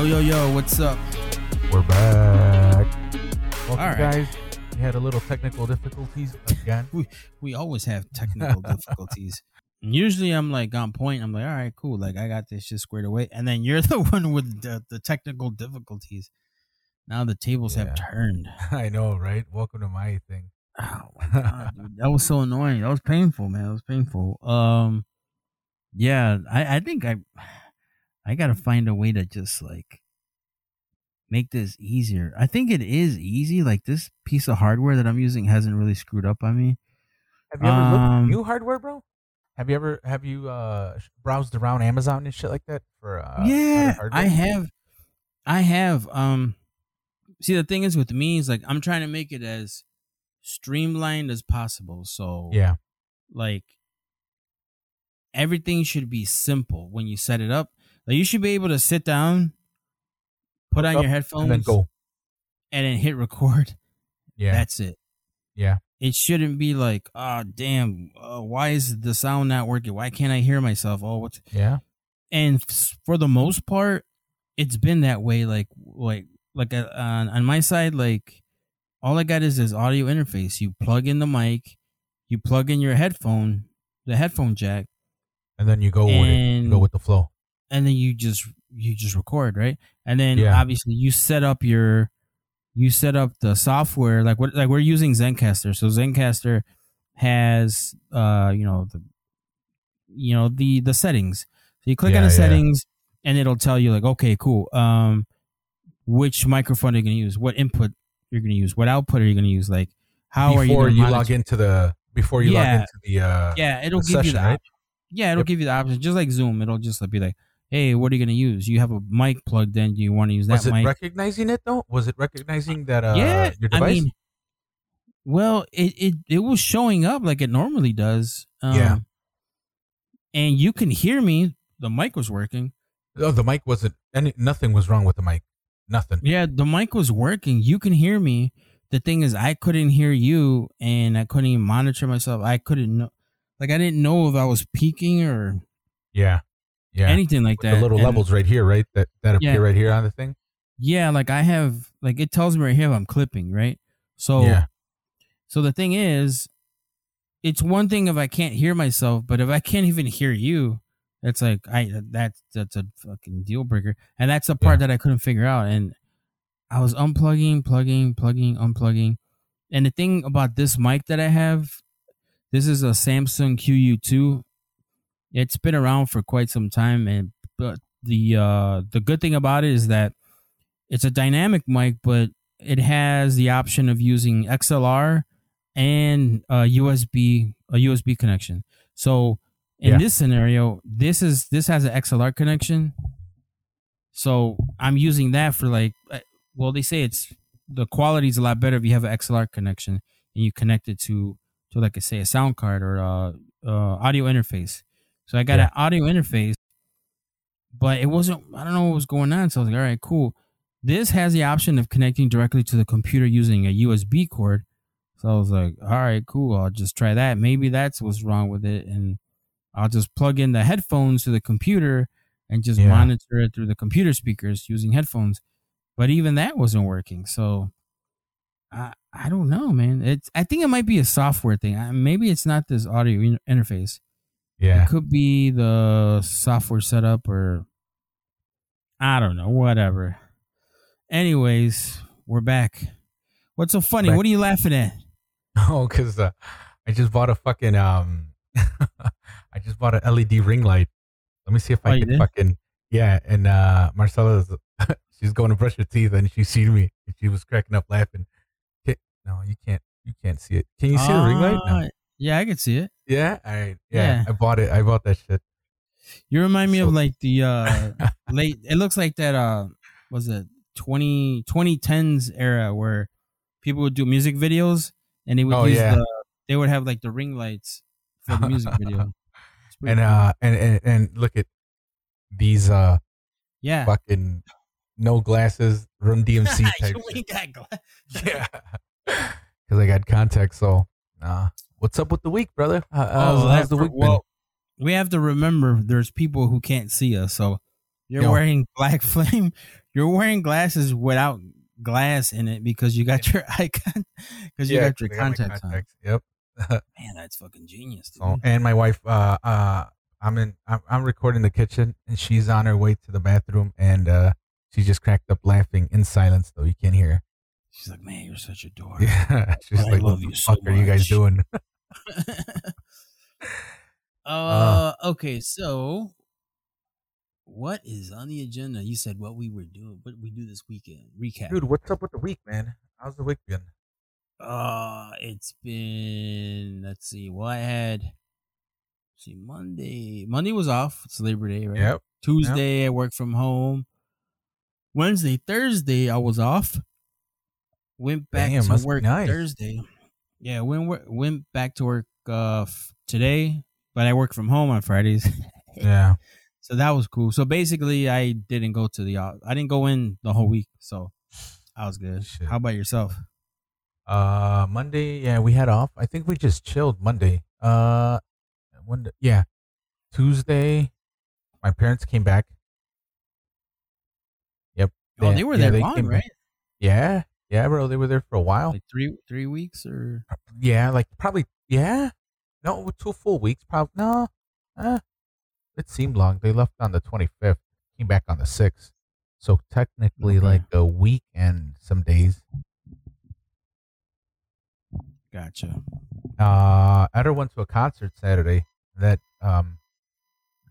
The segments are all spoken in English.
Yo, yo, yo, what's up? We're back. Welcome, All right. guys. We had a little technical difficulties again. We we always have technical difficulties. Usually I'm like on point. I'm like, all right, cool. Like I got this shit squared away. And then you're the one with the, the technical difficulties. Now the tables have turned. I know, right? Welcome to my thing. Oh my god, dude. That was so annoying. That was painful, man. That was painful. Um yeah, I, I think I I gotta find a way to just like make this easier. I think it is easy. Like this piece of hardware that I'm using hasn't really screwed up on me. Have you ever looked at Um, new hardware, bro? Have you ever have you uh browsed around Amazon and shit like that for uh yeah. I have. I have. Um, see, the thing is with me is like I'm trying to make it as streamlined as possible. So Yeah. like everything should be simple when you set it up. Like you should be able to sit down, put on your headphones, And then go. and then hit record. Yeah. That's it. yeah. It shouldn't be like, oh damn, uh, why is the sound not working? Why can't I hear myself? Oh, what's Yeah. and f- for the most part it's been that way like like like uh, on on my side like all i got is this audio interface you plug in the mic you plug in your headphone the headphone jack And then you go with it. You go with the flow. and then you just you just record right and then Yeah. obviously you set up your you set up the software like what like we're using Zencastr so Zencastr has uh you know the you know the the settings so you click on the yeah. settings and it'll tell you like okay cool um which microphone are you going to use what input you're going to use what output are you going to use like how are you before you log into the before you Yeah. log into the uh yeah it'll give you session, the right? yeah it'll Yep. give you the option just like zoom it'll just be like hey what are you going to use you have a mic plugged in do you want to use that was it mic recognizing it though? Was it recognizing that uh yeah your device? i mean well it, it it was showing up like it normally does um, Yeah. and you can hear me the mic was working oh, the mic wasn't any nothing was wrong with the mic. Nothing. yeah the mic was working you can hear me the thing is i couldn't hear you and i couldn't even monitor myself i couldn't know like i didn't know if i was peaking or Yeah. Yeah. anything like With that the little And- levels right here, right? That that appear Yeah. right here on the thing. Yeah, like I have like it tells me right here if I'm clipping, right? So yeah. so the thing is, it's one thing if I can't hear myself, but if I can't even hear you, it's like I that's that's a fucking deal breaker. And that's the part that I couldn't figure out. And I was unplugging, plugging, plugging, unplugging. And the thing about this mic that I have, this is a Samson QU2. It's been around for quite some time, and but the uh the good thing about it is that it's a dynamic mic, but it has the option of using XLR and a USB a USB connection. So in Yeah. this scenario, this is this has an XLR connection. So I'm using that for like uh, well they say it's the quality is a lot better if you have an XLR connection and you connect it to to like I say a sound card or a, uh audio interface. So I got Yeah. an audio interface, but it wasn't. I don't know what was going on. So I was like, all right, cool. This has the option of connecting directly to the computer using a USB cord. So I was like, all right, cool. I'll just try that. Maybe that's what's wrong with it, and I'll just plug in the headphones to the computer and just Yeah. monitor it through the computer speakers using headphones. But even that wasn't working. So I I don't know, man. It's I think it might be a software thing. I- Maybe it's not this audio in- interface. Yeah. It could be the software setup or I don't know, whatever. Anyways, we're back. What's so funny? Back. What are you laughing at? Oh, because uh, I just bought a fucking um, I just bought an LED ring light. Let me see if Oh, I you can fucking yeah. And uh, Marcella's she's going to brush her teeth and she seen me and she was cracking up laughing. No, you can't. You can't see it. Can you see the ring light? No. Uh, Yeah, I can see it. Yeah. I Yeah. Yeah. I bought it. I bought that shit. You remind me So- of like the uh late it looks like that uh was it 20 2010s era where people would do music videos and they would Oh, use yeah. the they would have like the ring lights for the music video. And cool. uh, and, and and look at these uh yeah. fucking no glasses Run DMC type. you ain't got gla- yeah, because I got contacts. So, uh, what's up with the week, brother? How- How's, Oh, how's the week been? well, we have to remember there's people who can't see us. So You're Yo. wearing black flame. You're wearing glasses without glass in it because you got your icon because you Yeah, got your got contacts on. contacts. Yep. Man, that's fucking genius. So, and my wife, uh, uh, I'm in, I'm, I'm recording the kitchen, and she's on her way to the bathroom, and uh, she just cracked up laughing in silence, though you can't hear. her. She's like, man, you're such a dork. Yeah, she's I like, love "What you the so fuck are you guys doing?" uh, okay, so what is on the agenda? You said what we were doing, what we do this weekend. Recap. Dude, what's up with the week, man? How's the week been? Uh, it's been let's see. Well, I had see Monday. Monday was off. It's Labor Day, right? Yep. Tuesday I worked from home. Wednesday, Thursday I was off. Went back Damn, to work nice. Thursday. Yeah, went went back to work uh f- today, but I work from home on Fridays. Yeah. so that was cool. So basically, I didn't go to the I didn't go in the whole week, so I was good. Shit. How about yourself? Uh, Monday, yeah, we had off. I think we just chilled Monday. Uh, one, yeah, Tuesday, my parents came back. Yep. Oh, they were yeah, there long, right? back. Yeah, yeah, bro. They were there for a while. Like three three weeks or Yeah, like probably. Yeah, no, two full weeks. Probably no. Uh, it seemed long. They left on the twenty fifth. Came back on the sixth. So technically, Okay. like a week and some days. gotcha. Uh, Eder went to a concert Saturday. That um,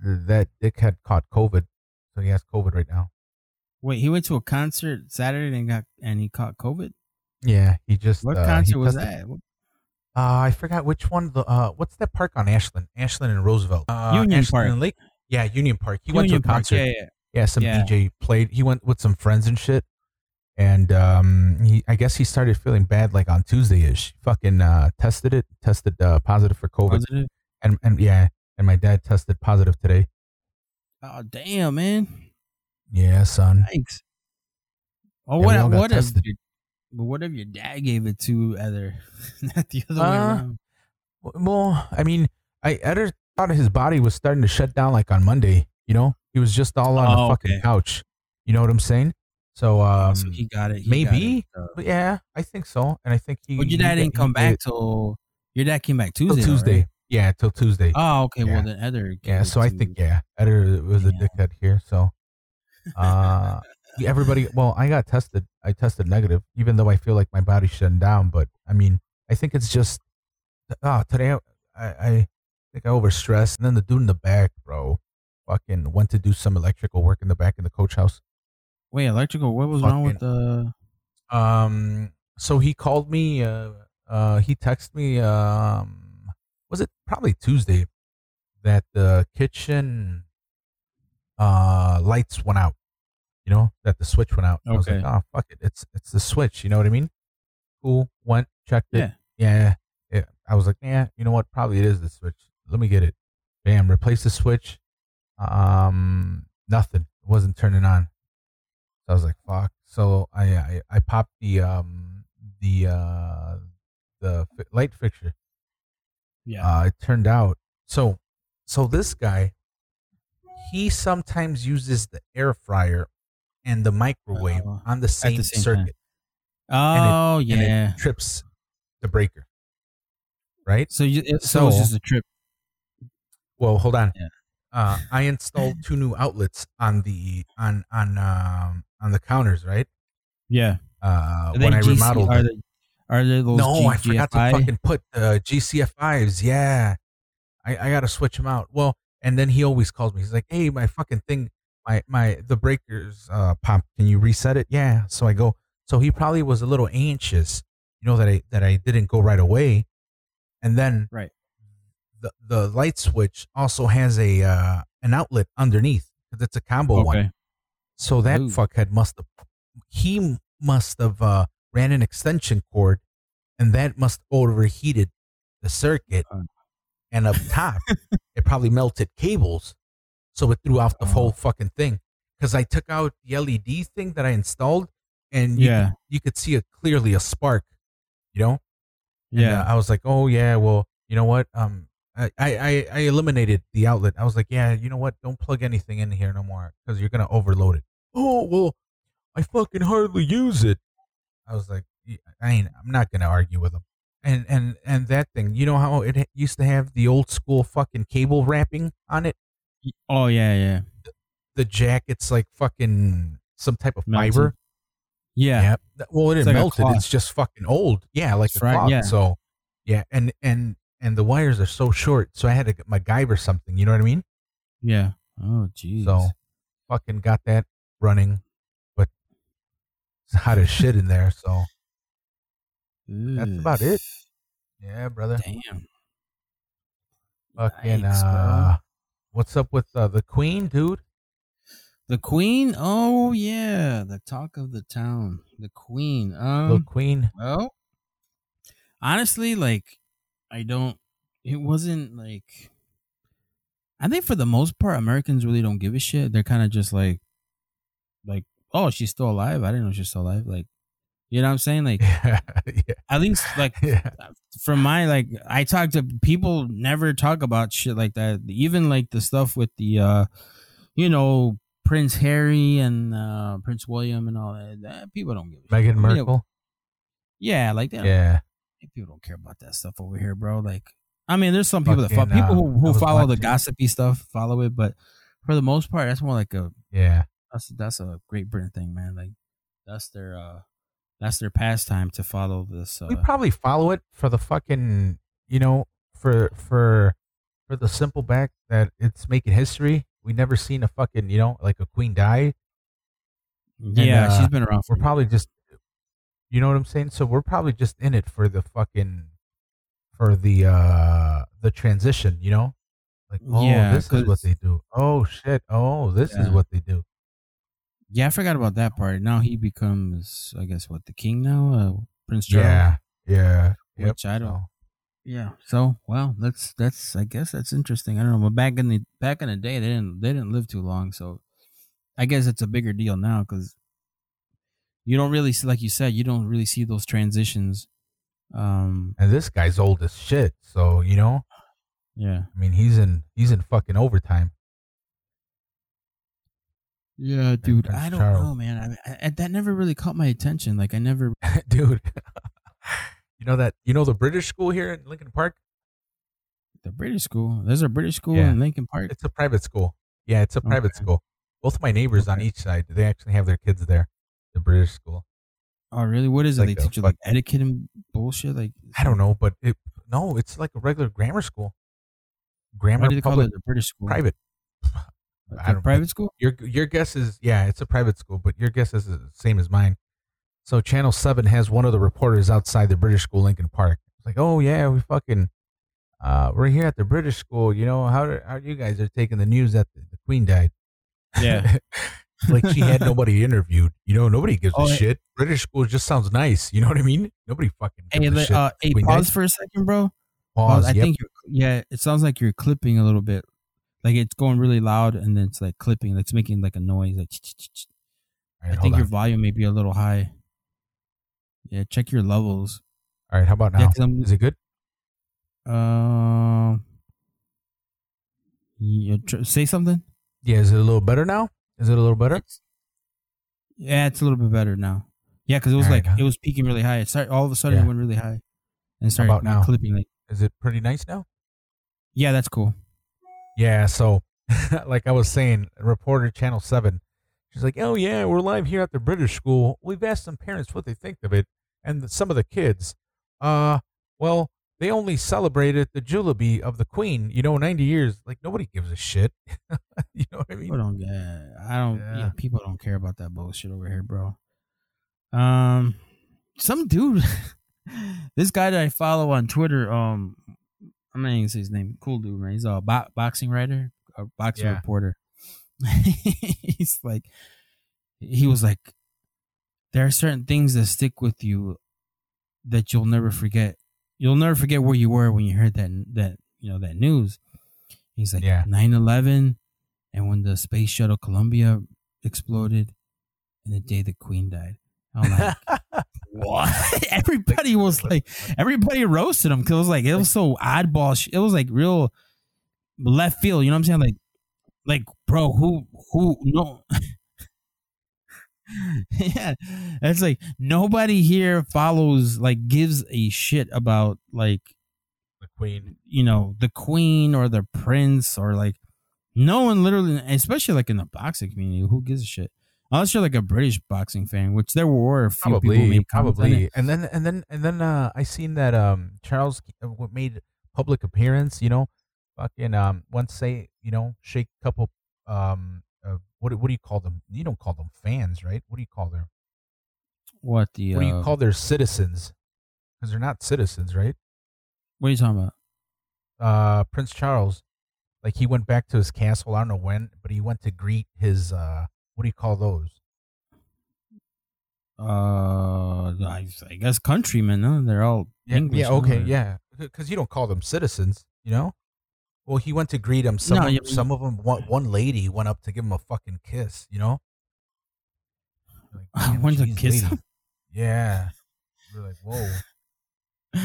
that dick had caught COVID, so he has COVID right now. Wait, he went to a concert Saturday and got and he caught COVID. Yeah, he just. What uh, concert was that? What- Uh, I forgot which one. The uh, what's that park on Ashland? Ashland and Roosevelt. Uh, Union Ashland Park. and Lake. Yeah, Union Park. He went to a Union Park, concert. Yeah, yeah. Yeah, some Yeah. DJ played. He went with some friends and shit. And um, he, I guess he started feeling bad like on Tuesday ish. Fucking uh, tested it, tested uh, positive for COVID, Positive? and and yeah, and my dad tested positive today. Oh damn, man! Yeah, son. Thanks. Oh, Yeah, we what? got What if? Your, but what if your dad gave it to other, not the other way Uh, around? Well, I mean, I Eder thought his body was starting to shut down like on Monday. You know, he was just all on Oh, the fucking okay. couch. You know what I'm saying? So um, so he got it. he maybe. got it, uh, but yeah, I think so, and I think he. but your dad didn't come back it till your dad came back till Tuesday. though, Tuesday. right? Yeah, till Tuesday. Oh, okay. Yeah. Well, then Heather. gave Yeah, it so I think yeah, Eder was a dickhead here. So, uh, everybody. Well, I got tested. I tested negative, even though I feel like my body's shutting down. But I mean, I think it's just. Oh, today I I think I overstressed, and then the dude in the back, bro, fucking went to do some electrical work in the back in the coach house. Wait, electrical. What was wrong with the? Um, so he called me. Uh, uh, he texted me. Um, was it probably Tuesday that the kitchen uh lights went out? You know that the switch went out. I was like, Okay. oh fuck it, it's it's the switch. You know what I mean? Cool. Went checked it. Yeah. Yeah. yeah. I was like, yeah. You know what? Probably it is the switch. Let me get it. Bam. Replace the switch. Um, nothing. It wasn't turning on. So I was like, fuck. So I I, I popped the um the uh the fi- light fixture. Yeah. Uh, it turned out so so this guy he sometimes uses the air fryer and the microwave Oh, on the same, the same time. circuit oh and yeah. it trips the breaker. Right? so you, it, so, it's just a trip. Well, hold on. Yeah. Uh, I installed two new outlets on the on on um on the counters, right? Yeah. Uh, when I GC remodeled. Are it. they, are they those no, I forgot to fucking put the GCF5s. Yeah, I, I got to switch them out. Well, and then he always calls me. He's like, "Hey, my fucking thing, my my the breakers uh pop. Can you reset it?" Yeah. So I go. So he probably was a little anxious, you know, that I that I didn't go right away, and then Right. the the light switch also has a uh an outlet underneath because it's a combo one. Okay. So that Ooh. fuckhead must have he must have uh, ran an extension cord, and that must overheated the circuit. Uh. And up top, it probably melted cables, so it threw off the Oh. whole fucking thing. Because I took out the LED thing that I installed, and you Yeah. could, you could see a clearly a spark, you know. And, Yeah. uh, I was like, oh yeah, well, you know what? Um, I, I I eliminated the outlet. I was like, yeah, you know what? Don't plug anything in here no more because you're gonna overload it. Oh well, I fucking hardly use it. I was like, I ain't. I'm not gonna argue with him. And and and that thing, you know how it used to have the old school fucking cable wrapping on it. Oh yeah, yeah. The, the jack, it's like fucking some type of Melted. fiber. Yeah. Yeah. Well, it It's didn't like a melt it. cloth. It's just fucking old. Yeah, like That's a right, cloth. yeah. So, yeah, and and and the wires are so short, so I had to get my MacGyver something. You know what I mean? Yeah. Oh jeez. So, fucking got that running, but it's hot as shit in there. So, that's about it. yeah, brother. Damn. Fucking, Yikes, uh, what's up with uh, the Queen, dude? The Queen. Oh yeah, the talk of the town. The Queen. the Um. Queen. Well, honestly, like, I don't. It wasn't like. I think for the most part, Americans really don't give a shit. They're kind of just like, like, oh, she's still alive. I didn't know she's still alive. Like, you know what I'm saying? Like, Yeah, yeah, at least like yeah. from my like I talk to people never talk about shit like that. Even like the stuff with the uh you know Prince Harry and uh Prince William and all that. that people don't give a Meghan shit. Markle. Yeah, like that. Yeah, People don't care about that stuff over here, bro. Like I mean, there's some people that Fucking, follow, people uh, who, who was follow the gossipy stuff follow it, but for the most part, that's more like a yeah. that's that's a Great Britain thing, man. Like that's their uh that's their pastime to follow this. Uh, we probably follow it for the fucking you know for for for the simple fact that it's making history. We never seen a fucking you know like a queen die. Yeah, uh, she's been around. For we're probably just you know what i'm saying? So we're probably just in it for the fucking for the uh the transition you know? Like oh Yeah, this is what they do. Oh shit. Oh this is what they do Yeah, I forgot about that part. Now he becomes, I guess, what the king now, uh, Prince Charles. yeah yeah yep. Which I don't. Yeah. So, well, that's that's. I guess that's interesting. I don't know, but back in the back in the day, they didn't they didn't live too long, so I guess it's a bigger deal now because you don't really see, like you said, you don't really see those transitions. Um. and this guy's old as shit so you know Yeah. i mean he's in he's in fucking overtime Yeah, dude. Prince I don't Charles. know, man. I, I, that never really caught my attention. Like, I never. dude. you know that you know the British school here in Lincoln Park. The British school. There's a British school Yeah. in Lincoln Park. It's a private school. Yeah, it's a private Okay. school. Both my neighbors on each side, they actually have their kids there. The British school. Oh, really? What is it? Like they teach you like etiquette and bullshit. Like I don't know, but it no, it's like a regular grammar school. Grammar Why do they call it the British school? private. The I don't- private school. Your your guess is yeah, it's a private school, but your guess is the same as mine. So Channel Seven has one of the reporters outside the British school, Lincoln Park. It's like, oh yeah, we fucking, uh, we're here at the British school. You know how do- how you guys are taking the news that the, the Queen died? Yeah. like she had nobody interviewed. You know, nobody gives Oh, a hey- shit. British school just sounds nice. You know what I mean? Nobody fucking gives Hey, a shit. uh, hey, Queen pause died. for a second, bro. Pause. I yep. think you're, yeah, it sounds like you're clipping a little bit. Like it's going really loud and then it's like clipping, like it's making like a noise. Like All I think your on. volume may be a little high. Yeah, check your levels. All right, how about Yeah, now? I'm- Is it good? Um, yeah, tr- say something. Yeah, is it a little better now? Is it a little better? It's- yeah, it's a little bit better now. Yeah, because it was All right, like huh? it was peaking really high. It started all of a sudden Yeah. it went really high and started about now? clipping. Like, Is it pretty nice now? yeah, that's cool. Yeah, so like I was saying, reporter Channel 7, she's like, oh, yeah, we're live here at the British school. We've asked some parents what they think of it. And some of the kids, uh, well, they only celebrated the jubilee of the Queen, you know, 90 years. Like, nobody gives a shit. you know what I mean? People don't get. I don't. Yeah. Yeah. people don't care about that bullshit over here, bro. Um, some dude, this guy that I follow on Twitter. Um, I'm not even gonna say his name. Cool dude, man. He's a bo- boxing writer, a boxing Yeah. reporter. He's like, he was like, there are certain things that stick with you that you'll never forget. You'll never forget where you were when you heard that that you know that news. He's like Yeah. 9/11 and when the space shuttle Columbia exploded and the day the queen died. I'm like what? everybody was like, everybody roasted him because it was like it was so oddball. sh- It was like real left field. You know what I'm saying? Like, like, bro, who, who, no. yeah, it's like nobody here follows, like, gives a shit about like the queen. you know the queen or the prince or like no one literally especially like in the boxing community who gives a shit unless you're like a british boxing fan which there were a few people Probably, made probably. And then, and then, and then, uh, I seen that um Charles uh, made public appearance. You know, fucking um once say you know shake a couple um uh, what do- what do you call them? You don't call them fans, right? What do you call them? what the What do uh, you call their citizens? Because they're not citizens, right? what are you talking about uh Prince Charles, like he went back to his castle. I don't know when, but he went to greet his uh what do you call those? uh I, I guess countrymen huh? they're all English, yeah, okay, yeah, because you don't call them citizens, you know. Well, he went to greet him. Some No, of, you- some of them, one, one lady went up to give him a fucking kiss, you know. Like, I went to kiss lady. him? Yeah, we're like, whoa.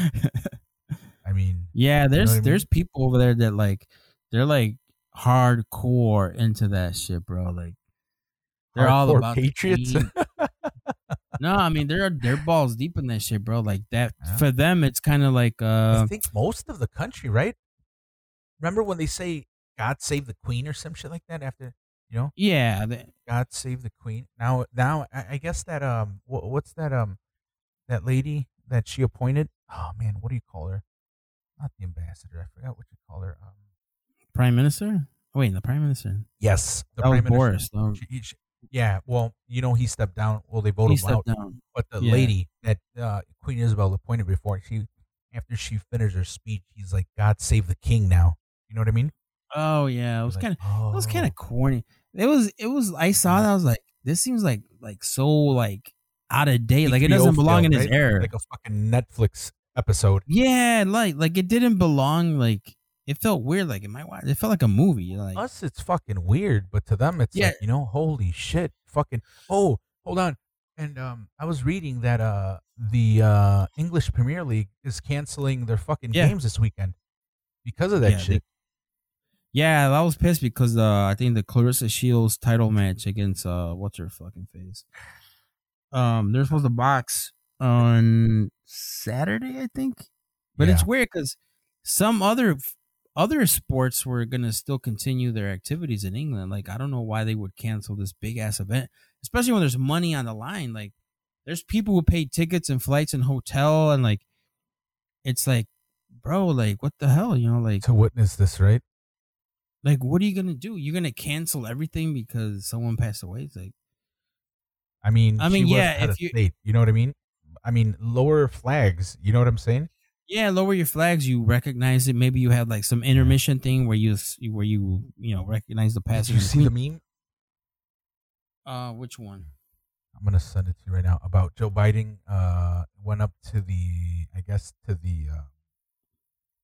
I mean, yeah there's I mean? there's people over there that like they're like hardcore into that shit bro like they're all about the patriots. no, I mean they're they're balls deep in that shit, bro. Like that Yeah. for them, it's kind of like uh, I think most of the country, right? Remember when they say "God save the Queen" or some shit like that? After you know, yeah, they- God save the Queen. Now, now, I, I guess that um, wha- what's that um, that lady that she appointed? Oh man, what do you call her? Not the ambassador. I forgot what you call her. Um, prime minister. Oh, wait, the prime minister. yes, the that prime minister. Boris. She- she- yeah, well, you know, he stepped down. Well, they voted him out. down. But the Yeah. lady that uh, Queen Isabel appointed before, she after she finished her speech, he's like, "God save the king." Now, you know what I mean? Oh yeah, it was Like, kind of oh. it was kind of corny. It was it was. I saw that. I was like, this seems like like so like out of date. Like it doesn't belong feel, in his right? era. Like a fucking Netflix episode. yeah, like like it didn't belong. Like it felt weird. Like in my watch, it felt like a movie. Like Us, it's fucking weird, but to them, it's Yeah. like you know, holy shit, fucking. Oh, hold on. And um, I was reading that uh, the uh, English Premier League is canceling their fucking Yeah. games this weekend because of that Yeah, they- shit. Yeah, I was pissed because uh, I think the Claressa Shields title match against uh, what's her fucking face. Um, they're supposed to box on Saturday, I think, but it's weird because some other other sports were gonna still continue their activities in England. Like, I don't know why they would cancel this big ass event, especially when there's money on the line. Like, there's people who paid tickets and flights and hotel, and like, it's like, bro, like, what the hell, you know, like to witness this, right? like what are you gonna do you're gonna cancel everything because someone passed away it's like I mean, I mean, yeah, if you- state, you know what I mean? I mean, lower flags. You know what I'm saying? Yeah lower your flags you recognize it maybe you have like some intermission thing where you where you you know recognize the Did passing you see the meme? uh which one I'm gonna send it to you right now about Joe Biden. Uh, went up to the, I guess, to the uh,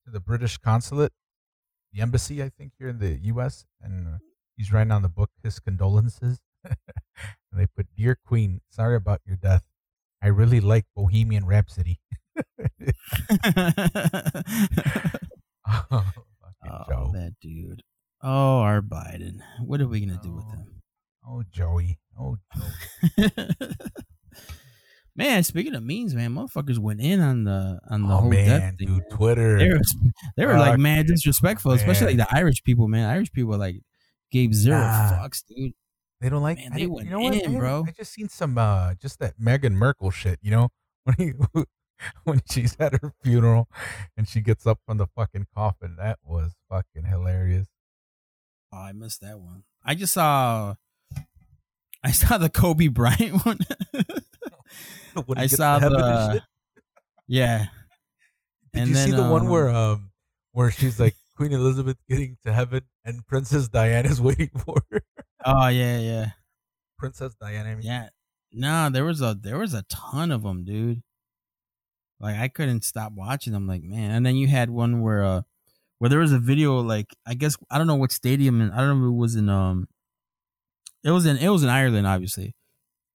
to the British consulate, the embassy, I think, here in the U.S. And uh, he's writing on the book his condolences. and they put, "Dear Queen, sorry about your death. I really like Bohemian Rhapsody." oh, oh that dude oh our biden what are we gonna do with Oh. him Oh, Joey. Oh, Joey. man speaking of memes man motherfuckers went in on the on the oh whole man, death thing dude. Twitter. they were, they were like mad disrespectful, especially like the Irish people, man. Irish people like gave zero Nah. fucks, dude. They don't like. Man, they went you know what, in, bro. I just seen some, uh just that Meghan Markle shit. You know, when he, when she's at her funeral and she gets up from the fucking coffin. That was fucking hilarious. Oh, I missed that one. I just saw, I saw the Kobe Bryant one. I saw the, shit. yeah. Did and you see then, the one um, where um where she's like Queen Elizabeth getting to heaven and Princess Diana's waiting for her? Oh yeah, yeah, Princess Diana. I mean. yeah. No, there was a there was a ton of them, dude. Like I couldn't stop watching them. Like man, and then you had one where uh where there was a video like I guess I don't know what stadium and I don't know if it was in um it was in it was in Ireland obviously,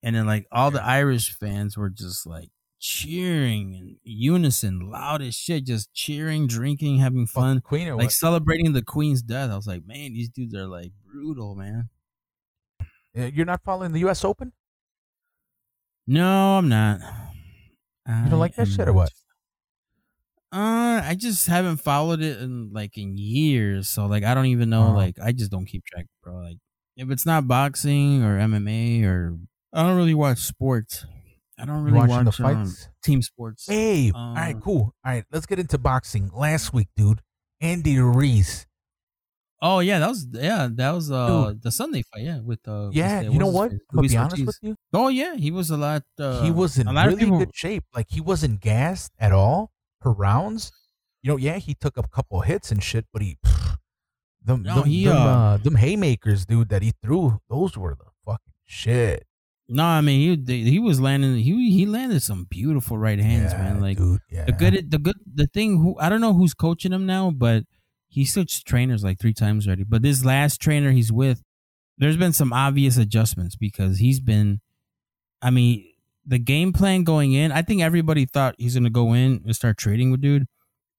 and then like all the Irish fans were just like cheering in unison, loud as shit, just cheering, drinking, having fun, Queen like celebrating the queen's death. I was like, man, these dudes are like brutal, man. You're not following the U.S. Open? No, I'm not. You don't like that shit or what? Uh, I just haven't followed it in like in years, so like I don't even know. Oh. Like I just don't keep track, bro. Like if it's not boxing or MMA or I don't really watch sports. I don't really watch the um, fights? team sports. Hey, all right, Um, cool. All right, let's get into boxing. Last week, dude, Andy Ruiz. Oh yeah, that was yeah, that was uh the Sunday fight. Yeah, with uh Yeah, you know what? his I'm face? gonna be honest Ortiz. with you. Oh yeah, he was a lot. Uh, he was in a lot really people, good shape. Like he wasn't gassed at all per rounds. You know, yeah, he took a couple hits and shit, but he them No, them, he, them, uh, uh, them haymakers, dude, that he threw, those were the fucking shit. No, I mean he he was landing. He he landed some beautiful right hands, yeah, man. Like dude, yeah. the good the good the thing who I don't know who's coaching him now, but he switched trainers like three times already. But this last trainer he's with, there's been some obvious adjustments because he's been I mean, the game plan going in, I think everybody thought he's gonna go in and start trading with dude.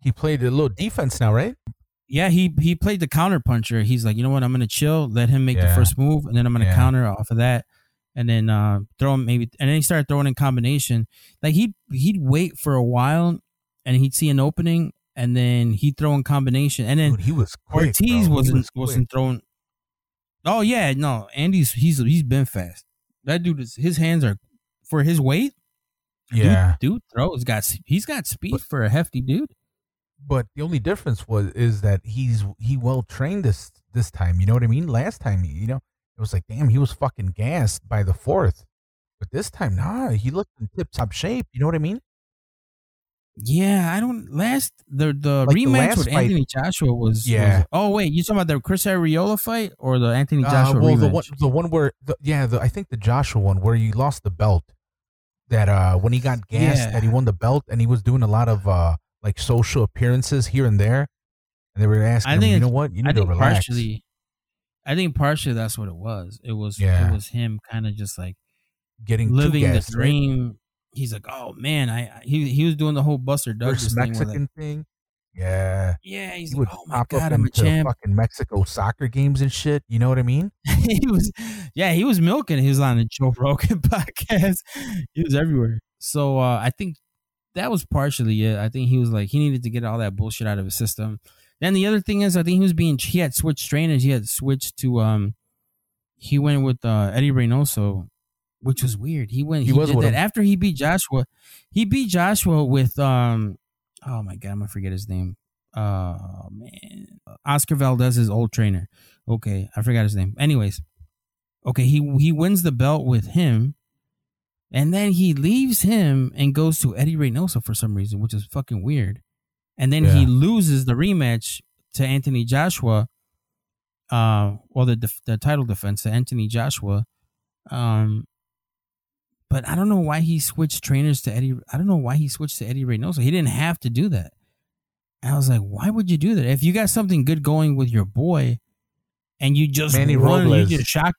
he played a little defense now, right? Yeah, he he played the counter puncher. He's like, you know what, I'm gonna chill, let him make the first move, and then I'm gonna Yeah. counter off of that, and then uh throw him maybe, and then he started throwing in combination. Like he he'd wait for a while, and he'd see an opening, and then he'd throw in combination, and then Dude, he was quick. Ortiz bro. Wasn't was wasn't throwing. Oh yeah, no, Andy's he's he's been fast. That dude is his hands are for his weight. dude- Yeah, dude, throws got he's got speed But- for a hefty dude. but the only difference was is that he's he well trained this this time. You know what I mean? Last time, you know, it was like, damn, he was fucking gassed by the fourth. But this time, nah, he looked in tip top shape. You know what I mean? Yeah, I don't. Last the the Like rematch last with fight- Anthony Joshua was. Yeah. was- oh wait, you talking about the Chris Arreola fight or the Anthony Uh, Joshua well, rematch? the one, the one where, the, yeah, the, I think the Joshua one where he lost the belt. That uh, when he got gassed, Yeah. that he won the belt, and he was doing a lot of uh, like social appearances here and there, and they were asking I him, you know what, you I need to think relax. partially. I think partially that's what it was. It was. Yeah. It was him kind of just like Getting living the dream. right? He's like, oh man, I he he was doing the whole Buster Douglas thing. Where like, thing. Yeah, yeah, he's he like, would oh my god, up I'm a champ. fucking Mexico soccer games and shit. You know what I mean? he was, yeah, he was milking. He was on the Joe Rogan podcast. He was everywhere. So uh, I think that was partially it. I think he was like he needed to get all that bullshit out of his system. Then the other thing is, I think he was being he had switched trainers. He had switched to um, he went with uh, Eddie Reynoso, which was weird. He went He he, was did that him. after he beat Joshua. He beat Joshua with um, oh my god, I'm gonna forget his name. Oh man, Oscar Valdez's old trainer. Okay, I forgot his name. Anyways, okay, he he wins the belt with him, and then he leaves him and goes to Eddie Reynoso for some reason, which is fucking weird. And then he loses the rematch to Anthony Joshua. Uh, well, the the title defense to Anthony Joshua. Um, but I don't know why he switched trainers to Eddie. I don't know why he switched to Eddie Reynoso. He didn't have to do that. And I was like, why would you do that? If you got something good going with your boy, and you just Manny won, Robles. you just shock.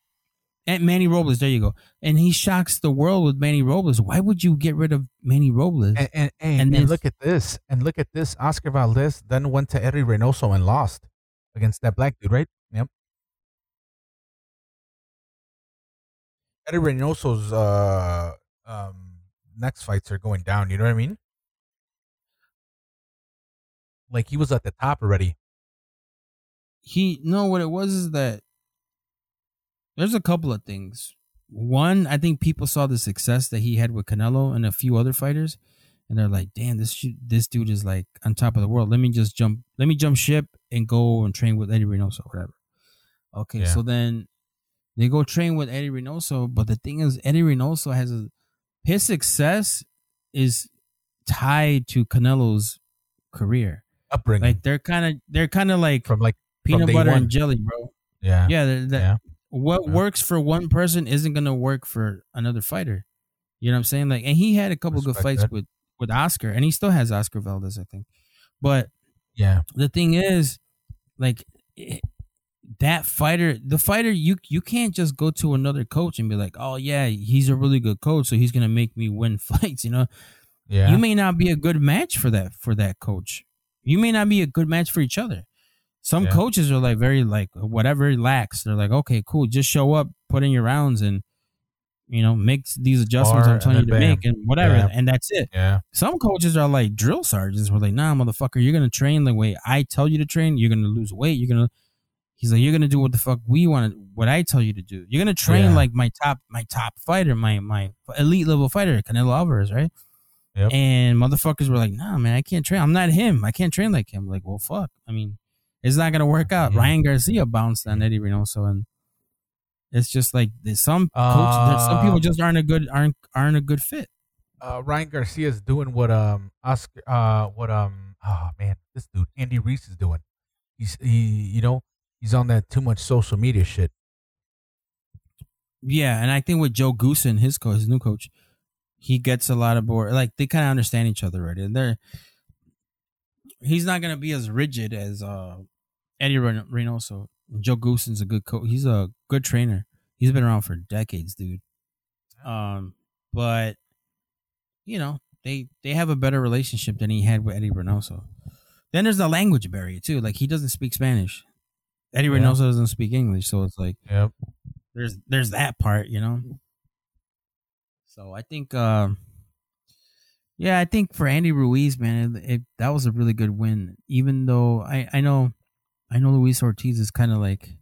And Manny Robles, there you go. And he shocks the world with Manny Robles. Why would you get rid of Manny Robles? And and, and, And and look at this, and look at this. Oscar Valdez then went to Eddie Reynoso and lost against that black dude, right? Yep. Eddie Reynoso's uh um next fights are going down. You know what I mean? Like he was at the top already. he no what it was is that there's a couple of things one i think people saw the success that he had with canelo and a few other fighters and they're like damn this this dude is like on top of the world let me just jump let me jump ship and go and train with eddie reynoso or whatever okay Yeah. so then they go train with eddie reynoso but the thing is eddie reynoso has a his success is tied to canelo's career Upbringing like they're kind of they're kind of like from like peanut day butter one. and jelly, bro. yeah. Yeah, Yeah. what Yeah. works for one person isn't gonna work for another fighter. You know what I'm saying? Like, and he had a couple good fights that. with with Oscar, and he still has Oscar Valdez, I think. But Yeah. the thing is, like that fighter, the fighter, you you can't just go to another coach and be like, oh yeah, he's a really good coach, so he's gonna make me win fights. You know, Yeah. you may not be a good match for that for that coach. You may not be a good match for each other. Some Yeah. coaches are like very like whatever lax. They're like, okay, cool, just show up, put in your rounds, and you know make these adjustments I'm telling you to then make, and whatever, Yeah. and that's it. yeah. Some coaches are like drill sergeants. We're like, nah, motherfucker, you're gonna train the way I tell you to train. You're gonna lose weight. You're gonna. He's like, you're gonna do what the fuck we want, to what I tell you to do. You're gonna train Yeah. like my top, my top fighter, my my elite level fighter, Canelo Alvarez, right? Yep. And motherfuckers were like, nah, man, I can't train. I'm not him. I can't train like him. Like, well, fuck. I mean, it's not gonna work out. Yeah. Ryan Garcia bounced on Eddie Reynoso, and it's just like there's some coach, there's some people Uh, just aren't a good aren't aren't a good fit. Uh, Ryan Garcia is doing what um Oscar uh what um oh man this dude Andy Ruiz is doing. He's he you know he's on that too much social media shit. Yeah, and I think with Joe Goossen, his his new coach, he gets a lot of board. Like they kind of understand each other already. And they're he's not gonna be as rigid as uh Eddie Reynoso. Joe Goossen's a good coach. He's a good trainer. He's been around for decades, dude. Um, but you know they they have a better relationship than he had with Eddie Reynoso. Then there's the language barrier too. Like he doesn't speak Spanish. Eddie Yeah. Reynoso doesn't speak English, so it's like Yep. there's there's that part, you know. So I think, uh, yeah, I think for Andy Ruiz, man, it, it, that was a really good win. Even though I I know I know Luis Ortiz is kind of like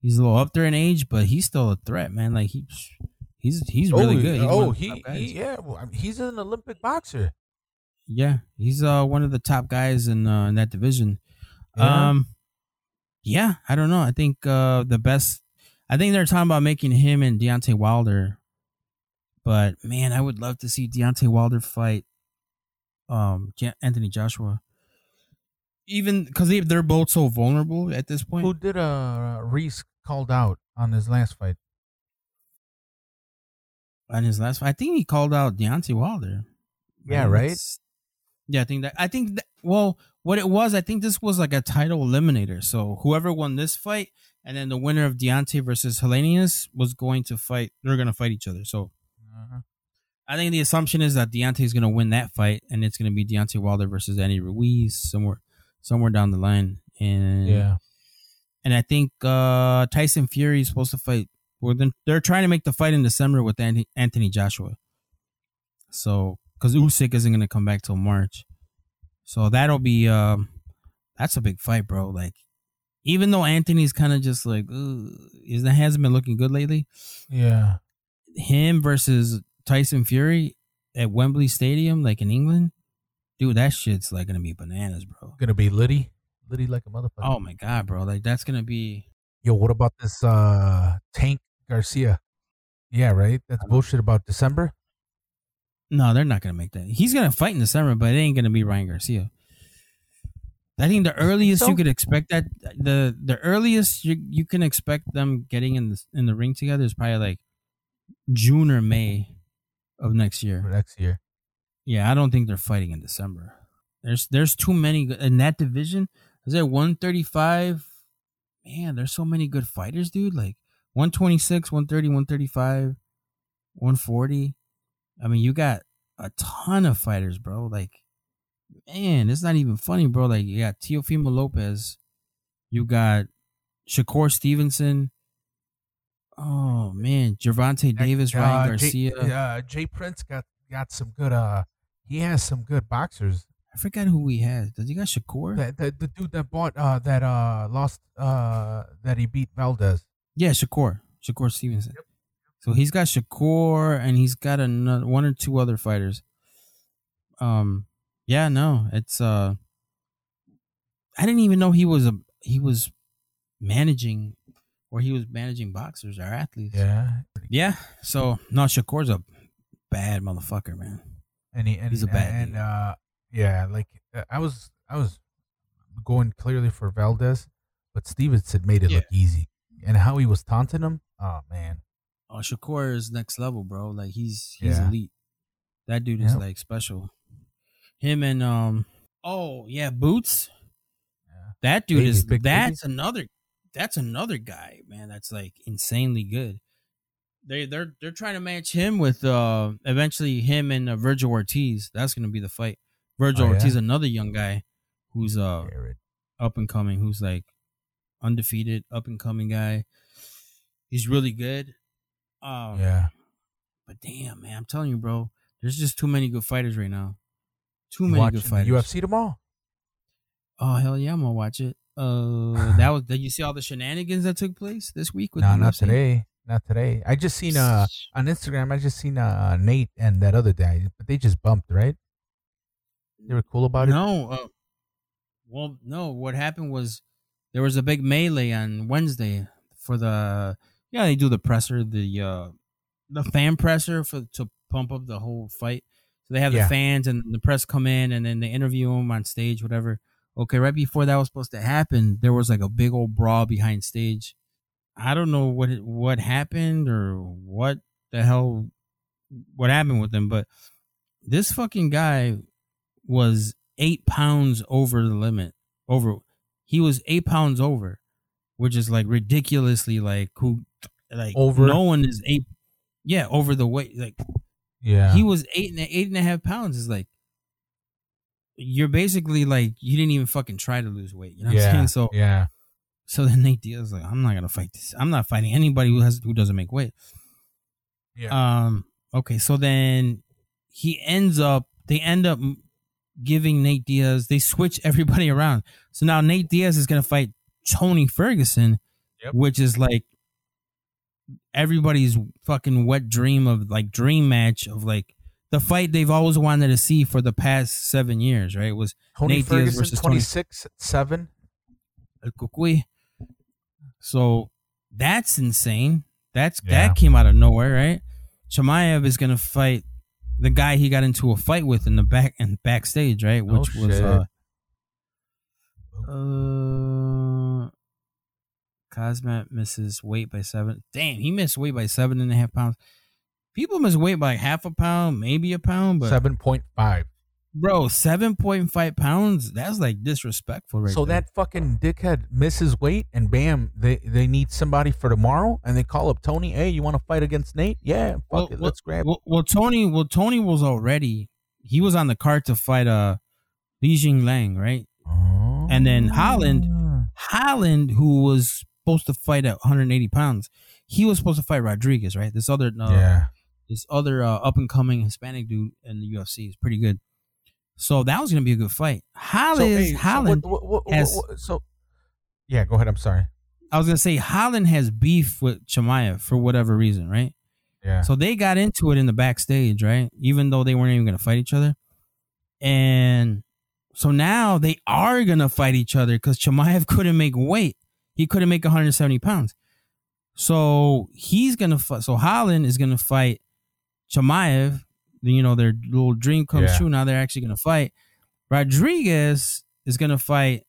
he's a little up there in age, but he's still a threat, man. Like he he's he's really good. He's oh, he, he yeah. Well, I mean, he's an Olympic boxer. yeah, he's uh one of the top guys in uh, in that division. Yeah. Um, yeah, I don't know. I think uh the best. I think they're talking about making him and Deontay Wilder, but man, I would love to see Deontay Wilder fight um Anthony Joshua. Even because they they're both so vulnerable at this point. Who did uh Ruiz called out on his last fight? on his last fight, I think he called out Deontay Wilder. Yeah, right? Yeah, I think that. I think that. Well, what it was, I think this was like a title eliminator. So whoever won this fight, and then the winner of Deontay versus Helenius was going to fight. They're going to fight each other. So Uh-huh. I think the assumption is that Deontay is going to win that fight, and it's going to be Deontay Wilder versus Andy Ruiz somewhere, somewhere down the line. And Yeah. and I think uh, Tyson Fury is supposed to fight. Well, then they're trying to make the fight in December with Anthony, Anthony Joshua. So, because Usyk isn't going to come back till March, so that'll be um, that's a big fight, bro. Like, even though Anthony's kind of just like, is that hasn't been looking good lately. Yeah. Him versus Tyson Fury at Wembley Stadium, like in England, dude, that shit's like gonna be bananas, bro. Gonna be Liddy. Liddy like a motherfucker. Oh my god, bro, like that's gonna be. Yo, what about this uh Tank Garcia? Yeah, right? That's bullshit about December. No, they're not gonna make that. He's gonna fight in the summer, but it ain't gonna be Ryan Garcia. I think the earliest so? you could expect that the the earliest you you can expect them getting in the in the ring together is probably like June or May of next year. next year. Yeah, I don't think they're fighting in December. There's there's too many in that division. Is there 135? Man, there's so many good fighters, dude. Like 126, 130, 135, 140. I mean, you got a ton of fighters, bro. Like, man, it's not even funny, bro. Like, you got Teofimo Lopez, you got Shakur Stevenson. Oh man, Gervonta Davis, Uh, Ryan Jay- Garcia. uh, Jay Prince got got some good. Uh, he has some good boxers. I forgot who he has. Does he got Shakur? That the, the dude that bought uh that uh lost uh that he beat Valdez. Yeah, Shakur. Shakur Stevenson. So he's got Shakur and he's got another one or two other fighters. Um yeah, no, it's uh I didn't even know he was a he was managing or he was managing boxers or athletes. Yeah, Yeah. So no, Shakur's a bad motherfucker, man. and he and He's a bad and uh yeah, like uh, I was I was going clearly for Valdez, but Stevenson made it Yeah. look easy, and how he was taunting him. Oh man, Oh, Shakur is next level, bro. Like he's he's Yeah. elite. That dude is Yep. like special. Him and um oh yeah, Boots. Yeah. That dude Baby, is big that's another that's another guy, man, that's like insanely good. they they're they're trying to match him with uh eventually him and uh, Vergil Ortiz. That's gonna be the fight. Vergil Oh, yeah? Ortiz, another young guy who's uh up and coming, who's like undefeated, up and coming guy. He's really good. Um, Yeah. But damn, man, I'm telling you, bro, there's just too many good fighters right now. Too You many good fighters. UFC tomorrow? Oh hell yeah, I'm gonna watch it. Uh, that was. Did you see all the shenanigans that took place this week with No, not UFC? today. Not today. I just seen uh on Instagram. I just seen uh Nate and that other guy, but they just bumped, right? They were cool about it. No. Uh, well, no. What happened was there was a big melee on Wednesday for the yeah they do the presser the uh the fan presser for to pump up the whole fight. So they have Yeah. the fans and the press come in and then they interview them on stage, whatever. Okay, right before that was supposed to happen, there was like a big old brawl behind stage. I don't know what it- what happened or what the hell what happened with them, but this fucking guy was eight pounds over the limit. Over, he was eight pounds over, which is like ridiculously like who, like Over? No one is eight. Yeah, over the weight. Like Yeah. he was eight and eight and a half pounds. Is like you're basically like you didn't even fucking try to lose weight. You know what yeah. I'm saying? So yeah. so then Nate Diaz like I'm not gonna fight this. I'm not fighting anybody who has who doesn't make weight. Yeah. Um. Okay. So then he ends up. They end up giving Nate Diaz. They switch everybody around. So now Nate Diaz is gonna fight Tony Ferguson, Yep. which is like everybody's fucking wet dream of like dream match of like the fight they've always wanted to see for the past seven years. Right? It was Tony Nate Diaz Ferguson, versus Tony- 26, 7. El Cucuy. So that's insane. That's Yeah. that came out of nowhere, right? Chimaev is gonna fight the guy he got into a fight with in the back and backstage, right? Oh, Which was uh uh Khamzat misses weight by seven. Damn, he missed weight by seven and a half pounds. People miss weight by half a pound, maybe a pound, but 7.5. bro, seven point five pounds, that's like disrespectful right so there. that fucking dickhead misses weight and bam, they, they need somebody for tomorrow and they call up Tony. Hey, you want to fight against Nate? Yeah, fuck Well, it. well, Let's grab Well, well, Tony, well, Tony was already he was on the card to fight uh Li Jingliang, right? And then Holland-. Holland, who was supposed to fight at 180 pounds, he was supposed to fight Rodriguez, right? This other, uh, yeah. this other uh, up and coming Hispanic dude in the UFC is pretty good. So that was gonna be a good fight. Holland, hey, Holland. what- what- what- has- so, yeah, go ahead. I'm sorry. I was gonna say Holland has beef with Chimaev for whatever reason, right? Yeah. So they got into it in the backstage, right? Even though they weren't even gonna fight each other. And so now they are gonna fight each other because Chimaev couldn't make weight. He couldn't make 170 pounds. So he's gonna fight. So Holland is gonna fight Chimaev. You know their little dream comes Yeah. true. Now they're actually gonna fight. Rodriguez is gonna fight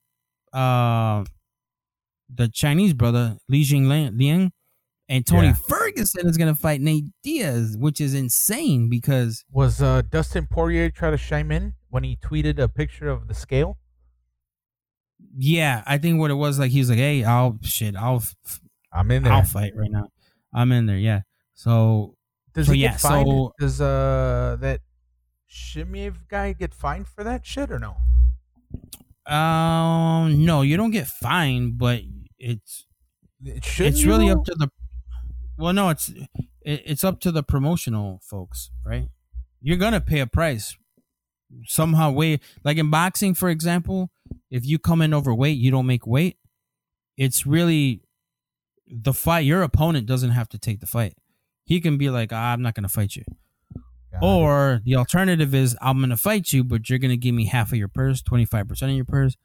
uh, the Chinese brother Li Jingliang, Liang, and Tony Yeah. Ferguson is gonna fight Nate Diaz, which is insane because Was uh, Dustin Poirier try to chime in when he tweeted a picture of the scale? yeah, I think what it was like he was like, hey, I'll shit, I'll I'm in there. I'll fight right now. I'm in there, yeah. So Does so he yeah, get fined? so- Does uh that Chimaev guy get fined for that shit or no? um no, you don't get fined, but it's It it's really you? up to the well no it's it, it's up to the promotional folks right you're gonna pay a price somehow way like in boxing for example if you come in overweight you don't make weight it's really the fight your opponent doesn't have to take the fight he can be like ah, i'm not gonna fight you Got it. or the alternative is i'm gonna fight you but you're gonna give me half of your purse 25% of your purse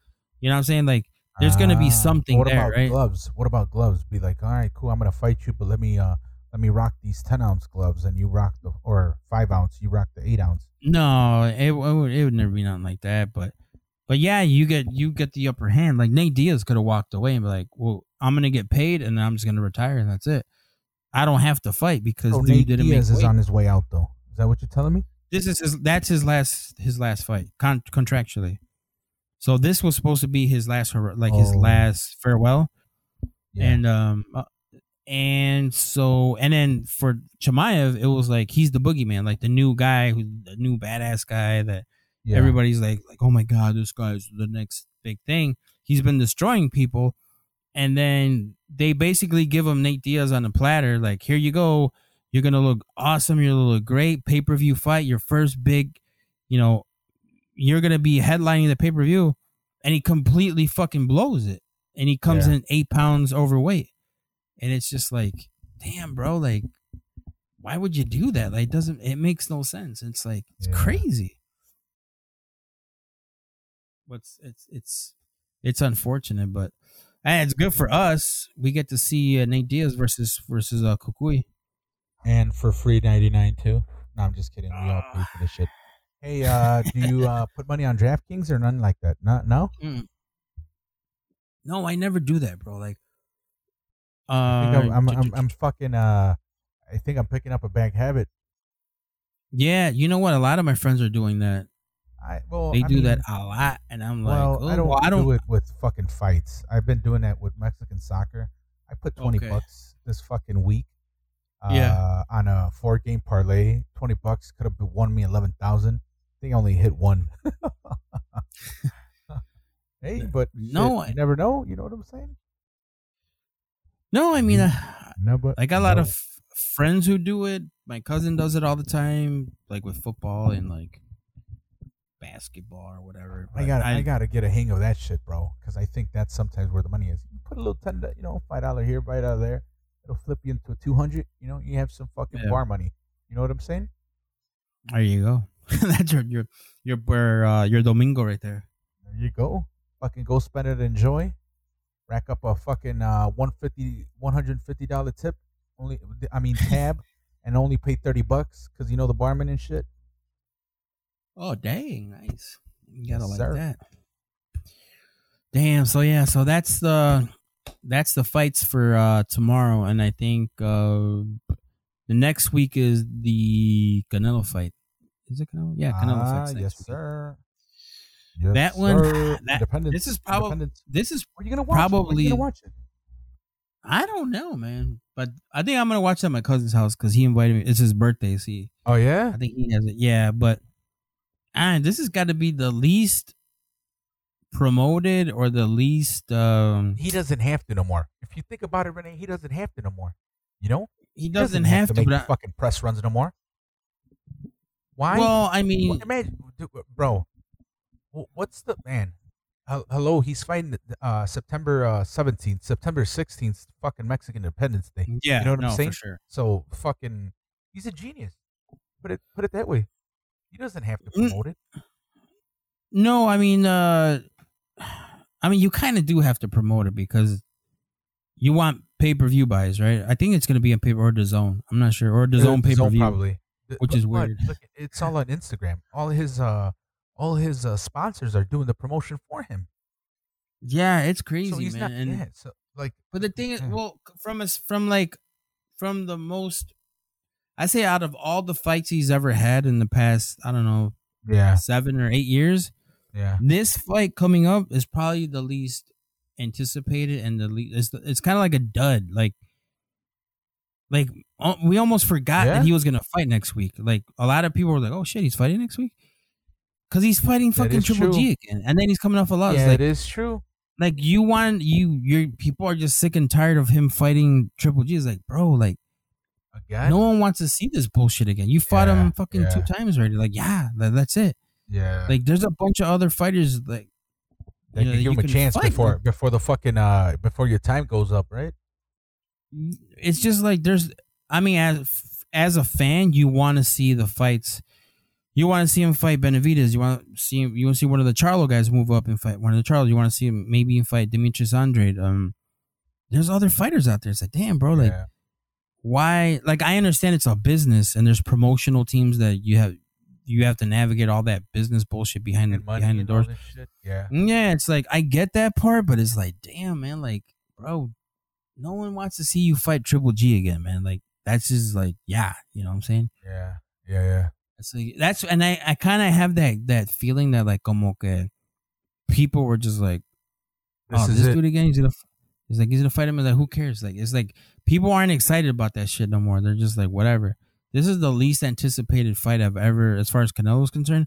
you know what i'm saying like there's gonna be Ah, something what there, about right? gloves? What about gloves? Be like, all right, cool. I'm gonna fight you, but let me uh let me rock these ten ounce gloves, and you rock the or five ounce. You rock the eight ounce. No, it, it would it would never be nothing like that. But but yeah, you get you get the upper hand. Like Nate Diaz could have walked away and be like, "Well, I'm gonna get paid, and I'm just gonna retire, and that's it. I don't have to fight because So dude Nate didn't Diaz make is weight. on his way out, though. Is that what you're telling me? This is his. That's his last his last fight con- contractually. So this was supposed to be his last like his Oh. last farewell. Yeah. And um, uh, and so and then for Chimaev, it was like he's the boogeyman, like the new guy who's the new badass guy that Yeah. everybody's like like oh my god, this guy's the next big thing. He's been destroying people, and then they basically give him Nate Diaz on a platter, like here you go, you're gonna look awesome, you're gonna look great, pay per view fight, your first big, you know, you're gonna be headlining the pay per view, and he completely fucking blows it, and he comes Yeah. in eight pounds overweight, and it's just like, damn, bro, like, why would you do that? Like, it doesn't it makes no sense? It's like it's Yeah. crazy. What's it's it's it's unfortunate, but and it's good for us. We get to see uh, Nate Diaz versus versus uh, Cucuy. and for free ninety nine too. No, I'm just kidding. We all pay for this shit. Hey, uh, do you uh, put money on DraftKings or nothing like that? No, no. No, I never do that, bro. Like, I think I'm, I'm, I'm, j- I'm fucking. Uh, I think I'm picking up a bad habit. yeah, you know what? A lot of my friends are doing that. I well, They I do mean, that a lot, and I'm like, Well, oh, I don't. well, I don't. do it with fucking fights. I've been doing that with Mexican soccer. I put twenty Okay. bucks this fucking week. Uh, Yeah. On a four game parlay, twenty bucks could have won me eleven thousand. I think I only hit one. hey, but No, shit, I- you never know. You know what I'm saying? No, I mean, Mm. uh, No, but I got a lot no. of friends who do it. My cousin does it all the time, like with football and like basketball or whatever. I got. I, got to get a hang of that shit, bro. Because I think that's sometimes where the money is. You put a little ten, you know, five dollar here, five dollar there. It'll flip you into a two hundred. You know, you have some fucking Yeah. bar money. You know what I'm saying? There you go. That's your your your your, uh, your domingo right there. There you go. Fucking go spend it, enjoy. Rack up a fucking uh 150 150 dollar tip. Only, I mean tab, and only pay thirty bucks because you know the barman and shit. Oh dang, nice. You gotta Yes, like sir. that. Damn. So yeah. So that's the that's the fights for uh tomorrow, and I think uh the next week is the Canelo fight. Is it Canelo? Yeah, Canelo ah, fights next yes, week. sir. Yes, That one- sir. that- this is probably- This is Where you gonna watch it? Probably- you gonna watch it? I don't know, man, but I think I'm gonna watch it at my cousin's house because he invited me. It's his birthday. See, Oh yeah. I think he has it. Yeah, but and this has got to be the least promoted or the least. um He doesn't have to no more. If you think about it, Renee, he doesn't have to no more. You know, He doesn't, have, to, make but I, fucking press runs no more. Why? well, I mean, imagine, bro. Wh- What's the man? Hello, he's fighting uh, September uh, 17th, September 16th, fucking Mexican Independence Day. yeah, you know what I'm saying? Sure. So fucking, he's a genius. Put it, put it that way. He doesn't have to Mm. promote it. No, I mean, uh I mean, you kind of do have to promote it because you want pay per view buys, right? I think it's gonna be a paper or the zone. I'm not sure, or the Uh, zone pay per view. probably, which but- is weird. Look, it's all on Instagram. All his, uh, all his uh, sponsors are doing the promotion for him. Yeah, it's crazy, so man. not. and, yeah. So like, But the thing is, Yeah. well, from us, from like, from the most, I say out of all the fights he's ever had in the past, I don't know, yeah, seven or eight years, yeah. this fight coming up is probably the least anticipated and the least. It's, it's kind of like a dud. Like, like uh, we almost forgot Yeah. that he was gonna fight next week. Like a lot of people were like, "Oh shit, he's fighting next week," because he's fighting fucking Triple true. G again, and then he's coming off a loss. yeah, like, it is true. like you want you your people are just sick and tired of him fighting Triple G. It's like, bro, like Again, no one wants to see this bullshit again. You fought Yeah, him fucking two times already. Like, yeah, that, that's it. yeah. Like, there's a bunch of other fighters like they you know, can you give him a chance fight before before the fucking uh before your time goes up, right? It's just like there's. I mean, as as a fan, you want to see the fights. You want to see him fight Benavidez. You want to see him. You want to see one of the Charlo guys move up and fight one of the Charlo. You want to see him maybe fight Demetrius Andrade. Um, there's other fighters out there. It's like, damn, bro, like. yeah. why like i understand it's a business and there's promotional teams that you have you have to navigate all that business bullshit behind the And behind the doors. Yeah. yeah it's like i get that part but it's like damn man like bro no one wants to see you fight triple g again man like that's just like yeah you know what i'm saying Yeah. Yeah. Yeah. Like that's and i i kind of have that that feeling that like como que people were just like This oh is this dude again he's gonna He's like, he's gonna fight him. And like, who cares? Like, it's like people aren't excited about that shit no more. They're just like, whatever. This is the least anticipated fight I've ever, as far as Canelo's concerned,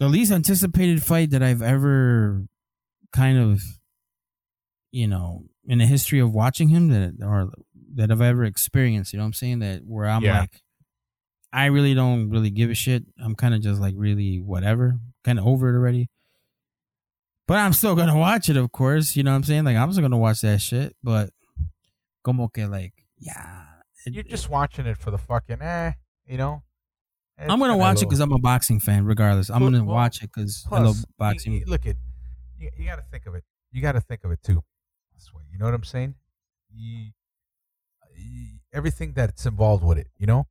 the least anticipated fight that I've ever kind of, you know, in the history of watching him that or that I've ever experienced. You know what I'm saying? That where I'm Yeah. like, I really don't really give a shit. I'm kind of just like really whatever, kind of over it already. But I'm still gonna watch it, of course. You know what I'm saying? Like I'm still gonna watch that shit. But como que like, yeah, it- You're just watching it for the fucking eh, you know. I'm gonna watch it because I'm a boxing fan. Regardless, I'm Well- gonna well, watch it because I love boxing. you- look at you, you got to think of it. You got to think of it too. This way, you know what I'm saying? You- everything that's involved with it. You know,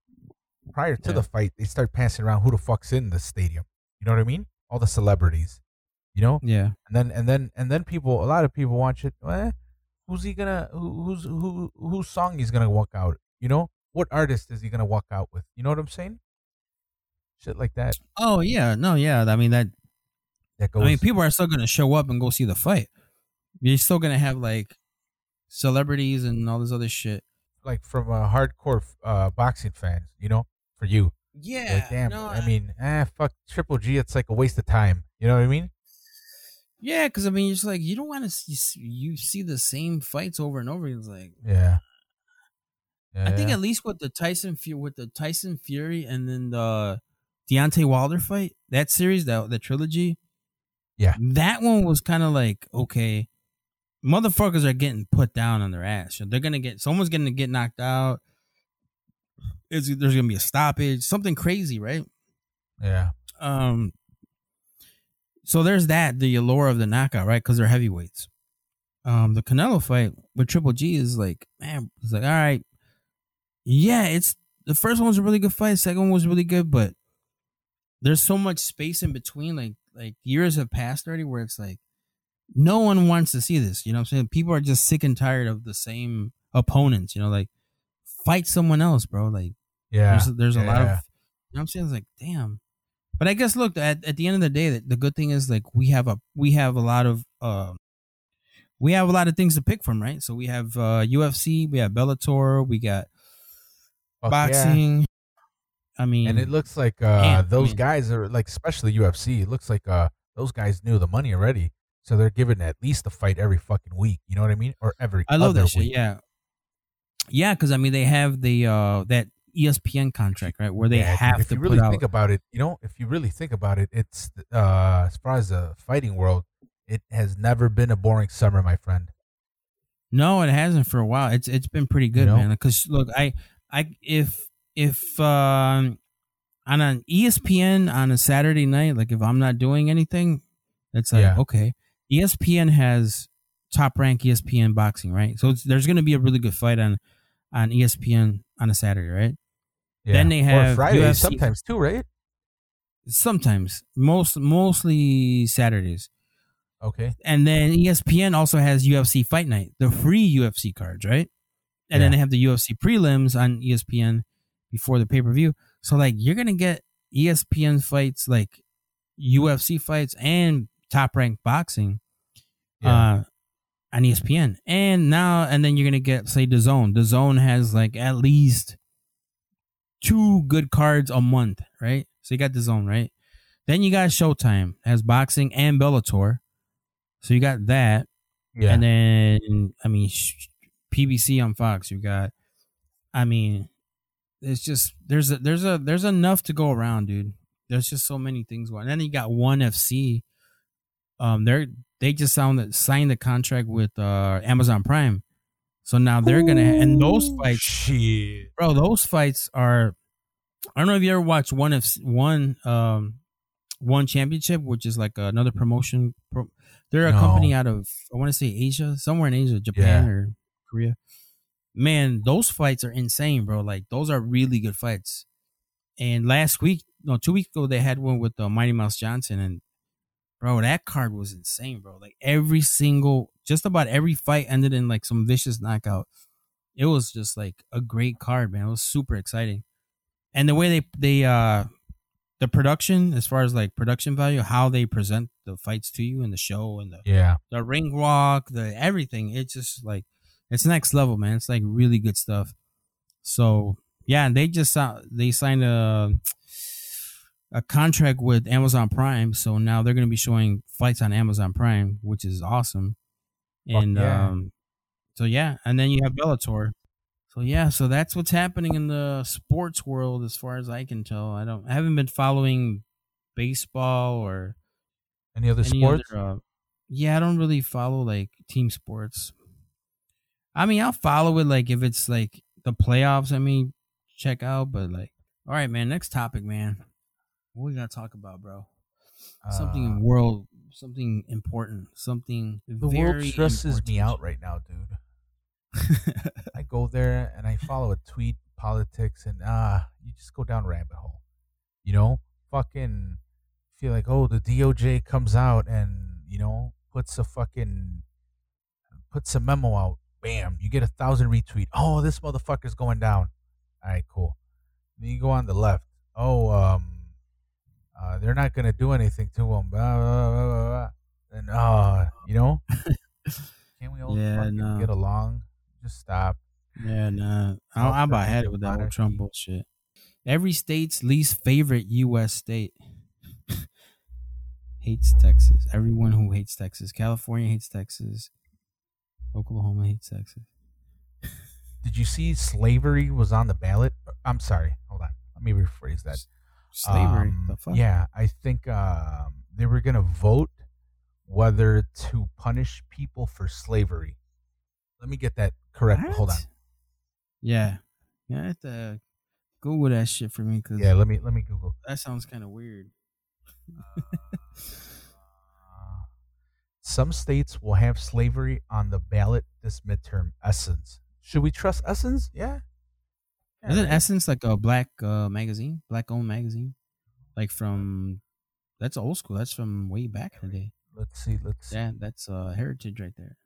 prior to Yeah. the fight, they start passing around who the fuck's in the stadium. You know what I mean? All the celebrities. You know, Yeah, and then and then and then people, a lot of people watch it. Eh, who's he gonna? Who, who's who? Whose song he's gonna walk out? You know, what artist is he gonna walk out with? You know what I'm saying? Shit like that. Oh yeah, no, yeah. I mean that. That goes. I mean, people are still gonna show up and go see the fight. You're still gonna have like celebrities and all this other shit. like from a hardcore uh, boxing fans, you know, for you. Yeah, like, damn, no, I mean, eh, fuck Triple G. It's like a waste of time. You know what I mean? yeah, because I mean, it's like you don't want to see you see the same fights over and over. It's like Yeah. I think at least with the Tyson with the Tyson Fury and then the Deontay Wilder fight, that series, that the trilogy, Yeah. that one was kind of like okay, motherfuckers are getting put down on their ass. They're gonna get someone's gonna get knocked out. There's gonna be a stoppage, something crazy, right? yeah, Um, so there's that the allure of the knockout, right? Because they're heavyweights. Um, the Canelo fight with Triple G is like, man, it's like, all right, yeah, it's the first one was a really good fight. Second one was really good, but there's so much space in between. Like, like years have passed already, where it's like, no one wants to see this. You know what I'm saying? People are just sick and tired of the same opponents. You know, like fight someone else, bro. Like yeah. there's there's a lot of you know what I'm saying? It's like, damn. But I guess look at at the end of the day, the, the good thing is like we have a we have a lot of uh, we have a lot of things to pick from, right? So we have uh UFC, we have Bellator, we got Fuck yeah. boxing. I mean, And it looks like uh, I those mean- guys are like, especially UFC. It looks like uh, those guys knew the money already, so they're giving at least a fight every fucking week. You know what I mean? Or every I love that shit. week. Yeah, yeah, because I mean they have the uh that ESPN contract, right, where they Yeah, have if to you really out. think about it, you know, if you really think about it, it's uh, as far as the fighting world, it has never been a boring summer, my friend. No, it hasn't for a while. It's it's been pretty good, know? man. Because look, I I if if um on an ESPN on a Saturday night, like if I'm not doing anything, it's like Yeah. okay. ESPN has top rank ESPN boxing, right? So it's, there's going to be a really good fight on on ESPN on a Saturday, right? Yeah. Then they or have UFC. sometimes too, right? Sometimes, most mostly Saturdays. Okay. and then ESPN also has UFC Fight Night, the free UFC cards, right? And then they have the UFC prelims on ESPN before the pay per view. So like you're gonna get ESPN fights, like UFC fights, and top ranked boxing Yeah. uh, on ESPN. And now and then you're gonna get say DAZN. The Zone has like at least two good cards a month, right? So you got DAZN, right? Then you got Showtime has boxing and Bellator. So you got that, yeah. and then I mean PBC on Fox. You got, I mean, it's just there's a there's a there's enough to go around, dude. There's just so many things going. And then you got One FC. Um, they're they just signed the contract with uh Amazon Prime, so now they're gonna and those fights, Shit. bro. Those fights are. I don't know if you ever watched one of one um one championship, which is like another promotion. Pro, they're a No. company out of I want to say Asia, somewhere in Asia, Japan or Korea. Man, those fights are insane, bro. Like those are really good fights. And last week, no, two weeks ago, they had one with uh, Mighty Mouse Johnson, and bro, that card was insane, bro. Like every single, just about every fight ended in like some vicious knockout. It was just like a great card, man. It was super exciting, and the way they they uh the production as far as like production value, how they present the fights to you and the show and the Yeah. the ring walk, the everything. It's just like it's next level, man. It's like really good stuff. So yeah, and they just uh, they signed a a contract with Amazon Prime, so now they're gonna be showing fights on Amazon Prime, which is awesome. And yeah. um, so yeah, and then you have Bellator. So yeah, so that's what's happening in the sports world, as far as I can tell. I don't, I haven't been following baseball or Any other any sports? other, uh, yeah, I don't really follow like team sports. I mean, I'll follow it like if it's like the playoffs. I mean, check out, but like, all right, man. Next topic, man. What we gotta talk about, bro? Something Uh, in world, something important, something the world stresses me out right now, dude. I go there and I follow a tweet, politics, and ah, you just go down rabbit hole. You know, fucking feel like oh the DOJ comes out and you know puts a fucking puts a memo out. Bam, you get a thousand retweet. Oh, this motherfucker's going down. All right, cool. Then you go on the left. Oh, um, uh, they're not gonna do anything to him. Blah, blah, blah. And uh, you know, can't we all Yeah, fucking no. get along? Just stop. Yeah, nah. I, I'm about had it with that whole Trump bullshit. Every state's least favorite U.S. state hates Texas. Everyone who hates Texas. California hates Texas. Oklahoma hates Texas. Did you see slavery was on the ballot? I'm sorry. Hold on. Let me rephrase that. Slavery. Um, the fuck? Yeah, I think um, they were gonna vote whether to punish people for slavery. Let me get that correct. Hold on. Yeah. Yeah, I have to Google that shit for me because Yeah, let me let me Google. that sounds kind of weird. Uh, some states will have slavery on the ballot this midterm. Essence. Should we trust Essence? Yeah. Isn't. Essence like a black uh, magazine? Black owned magazine? Like from that's old school. That's from way back in the day. Let's see. Let's see. Yeah, that's uh heritage right there.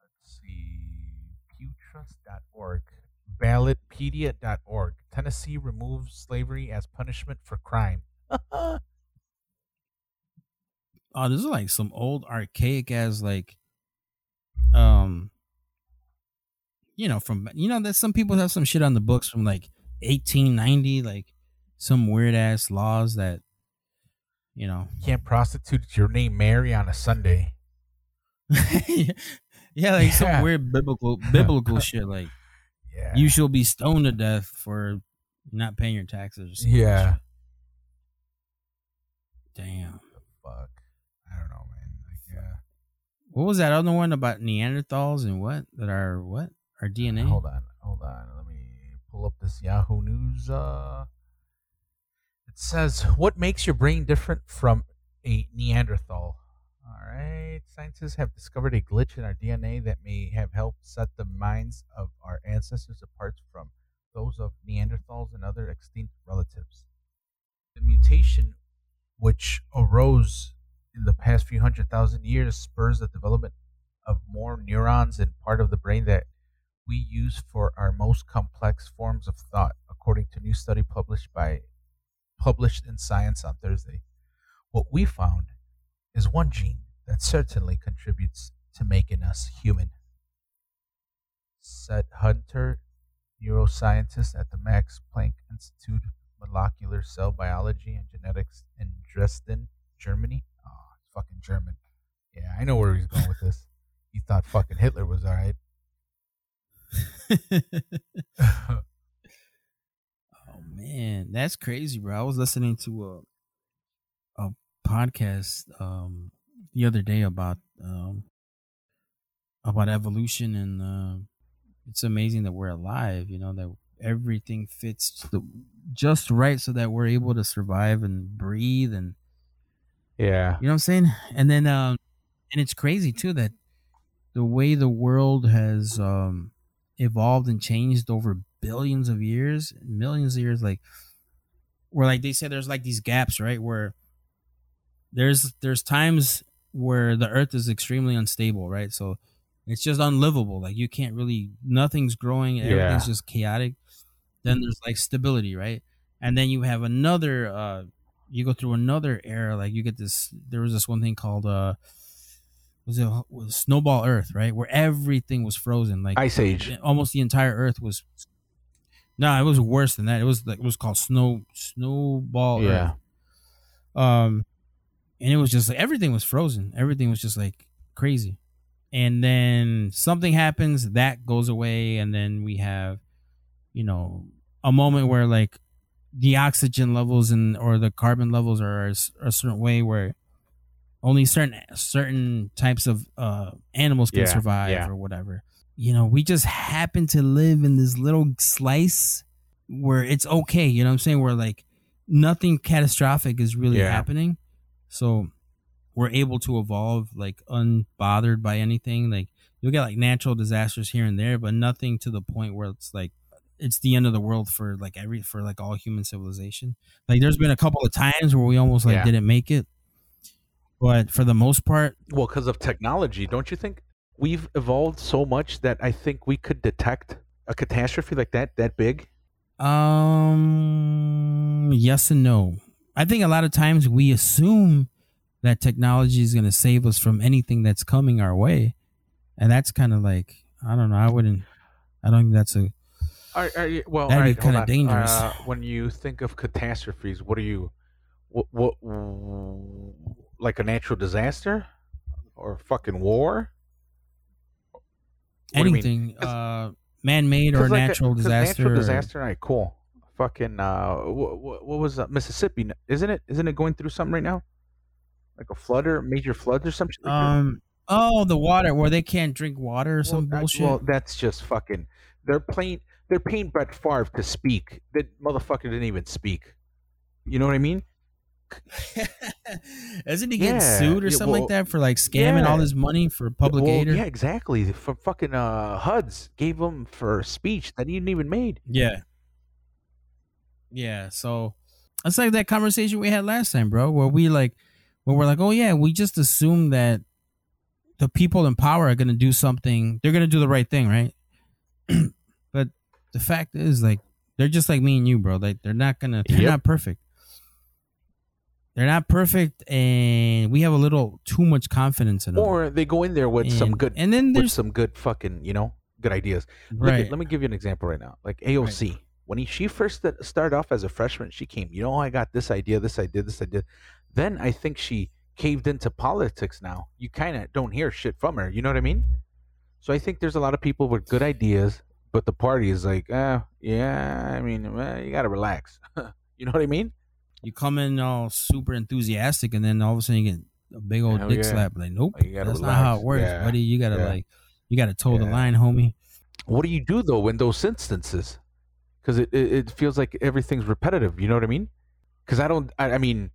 Let's see. Pewtrust.org. Ballotpedia.org. Tennessee removes slavery as punishment for crime. Oh, this is like some old archaic as like um you know from you know that some people have some shit on the books from like 1890 like some weird ass laws that you know You can't prostitute your name Mary on a Sunday. yeah like Yeah. some weird biblical biblical shit like Yeah. you shall be stoned to death for not paying your taxes or something Yeah. damn Fuck. I don't know, man. Like, yeah. what was that other one about neanderthals and what that are what our dna Hold on. Hold on. Let me pull up this Yahoo News. Uh, it says, What makes your brain different from a Neanderthal? All right. Scientists have discovered a glitch in our DNA that may have helped set the minds of our ancestors apart from those of Neanderthals and other extinct relatives. The mutation, which arose in the past few hundred thousand years, spurs the development of more neurons in part of the brain that we use for our most complex forms of thought, according to new study published by published in Science on Thursday. What we found is one gene that certainly contributes to making us human. Said Huttner, neuroscientist at the Max Planck Institute of Molecular Cell Biology and Genetics in Dresden, Germany. Oh, fucking German. Yeah, I know where he's going with this. He thought fucking Hitler was alright. Oh man, that's crazy, bro. I was listening to a a podcast um the other day about um about evolution and uh, it's amazing that we're alive, you know, that everything fits the, just right so that we're able to survive and breathe and yeah. you know what I'm saying? And then um and it's crazy too that the way the world has um evolved and changed over billions of years, millions of years like where like they said there's like these gaps, right? Where there's there's times where the earth is extremely unstable, right? So it's just unlivable. Like you can't really nothing's growing, everything's Yeah. just chaotic. then there's like stability, right? And then you have another uh you go through another era like you get this there was this one thing called uh was it was snowball earth, right? Where everything was frozen like Ice Age. almost the entire earth was no, it was worse than that. It was like it was called snow snowball Yeah. earth. Um and it was just like everything was frozen. Everything was just like crazy. And then something happens, that goes away, and then we have, you know, a moment where like the oxygen levels and or the carbon levels are a certain way where only certain certain types of uh animals can Yeah, survive yeah. or whatever. You know, we just happen to live in this little slice where it's okay, you know what I'm saying? Where like nothing catastrophic is really Yeah. happening. So we're able to evolve like unbothered by anything. Like you'll get like natural disasters here and there, but nothing to the point where it's like it's the end of the world for like every for like all human civilization. Like there's been a couple of times where we almost like Yeah. didn't make it. But for the most part, Well, because of technology, don't you think we've evolved so much that I think we could detect a catastrophe like that that big? um yes and no. I think a lot of times we assume that technology is going to save us from anything that's coming our way. And that's kind of like I don't know, I wouldn't I don't think that's a Are, are you, well, That'd be kinda dangerous. Uh, when you think of catastrophes, what are you, what, what, like a natural disaster, or fucking war? What do you mean? anything uh man-made or like a- disaster. Natural disaster. All right, cool. Fucking uh, what, what was that? Mississippi? Isn't it? Isn't it going through something right now? Like a flood or major floods or something? Um oh the water where they can't drink water or some well, that- bullshit. well, that's just fucking. They're playing. They're paying Brett Favre to speak. That motherfucker didn't even speak. You know what I mean? Isn't he getting Yeah, sued or yeah, something well, like that for like scamming all yeah. this money for public well, aid? or- Yeah, exactly. For fucking uh, HUDs gave him for a speech that he didn't even made. Yeah. Yeah. So it's like that conversation we had last time, bro, where we like, where we're like, oh yeah, we just assume that the people in power are going to do something. They're going to do the right thing, right? but the fact is, like, they're just like me and you, bro. Like, they're not gonna. They're Yep. not perfect. They're not perfect, and we have a little too much confidence in them. Or they go in there with some good, and then there's some good fucking, you know, good ideas. Right. at, let me give you an example right now. Like AOC, when he, she first started off as a freshman, she came, you know, I got this idea, this idea, this idea. Then I think she caved into politics now. You kind of don't hear shit from her. You know what I mean? So I think there's a lot of people with good ideas, but the party is like, uh, yeah, I mean, well, you got to relax. you know what I mean? You come in all super enthusiastic, and then all of a sudden you get a big old Hell dick yeah. slap. Like, nope, Like, you gotta that's not how it works, Yeah. buddy. You gotta Yeah. like, you gotta toe the line, homie. What do you do though in those instances? Because it, it it feels like everything's repetitive. You know what I mean? Because I don't. I, I mean,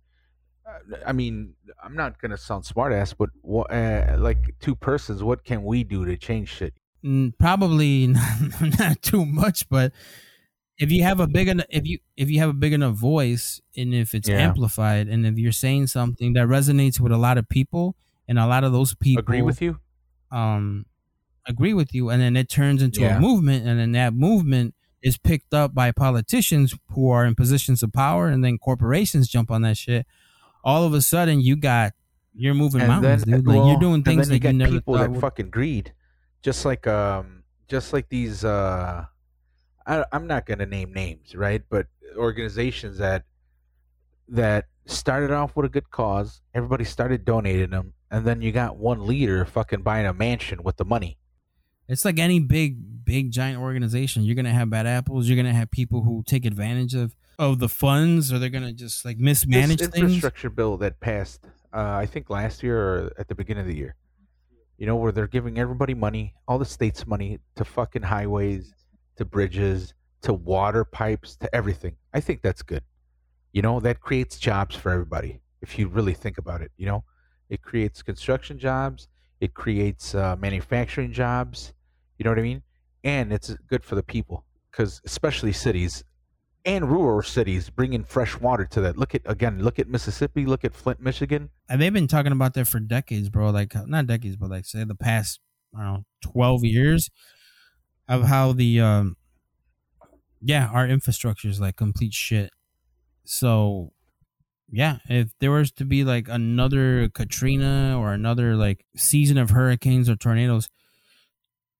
uh, I mean, I'm not gonna sound smart ass, but what, uh, like two persons, what can we do to change shit? Mm, probably not, not too much, but if you have a big enough, if you if you have a big enough voice, and if it's Yeah. amplified, and if you're saying something that resonates with a lot of people, and a lot of those people Agree with you? um agree with you and then it turns into Yeah. a movement and then that movement is picked up by politicians who are in positions of power and then corporations jump on that shit all of a sudden you got you're moving mountains dude like you're doing and things then you that you never people that would- fucking greed, just like um, just like these. uh I, I'm not gonna name names, right? But organizations that that started off with a good cause, everybody started donating them, and then you got one leader fucking buying a mansion with the money. it's like any big big giant organization you're gonna have bad apples you're gonna have people who take advantage of of the funds or they're gonna just like mismanage this things infrastructure bill that passed, uh, I think last year or at the beginning of the year, you know, where they're giving everybody money, all the states money to fucking highways, to bridges, to water pipes, to everything. I think that's good. You know, that creates jobs for everybody. If you really think about it, you know, it creates construction jobs, it creates uh, manufacturing jobs. You know what I mean? And it's good for the people because, especially cities, and rural cities bringing fresh water to that. Look at again, look at Mississippi, look at Flint, Michigan. and they've been talking about that for decades, bro. Like not decades, but like say the past I don't know twelve years of how the um yeah, our infrastructure is like complete shit. So, yeah, if there was to be like another Katrina or another like season of hurricanes or tornadoes,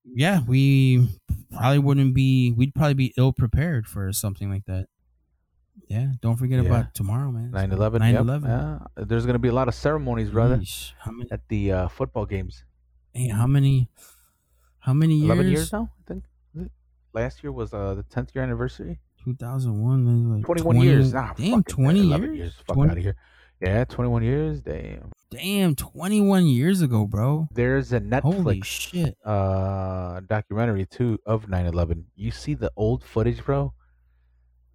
yeah, we probably wouldn't be. We'd probably be ill prepared for something like that. Yeah, don't forget Yeah. about tomorrow, man. 9 11. 9/11. Yeah. There's going to be a lot of ceremonies, brother. How many? at the uh, football games. Hey, how many? How many years? 11 years now, I think. Last year was uh, the 10th year anniversary. 2001. Like 21 20 years. Ah, damn, 20 11 years. Fuck 20 out of here. Yeah, 21 years. Damn. Damn, 21 years ago, bro. There's a Holy Netflix shit. uh documentary too of 9/11. You see the old footage, bro?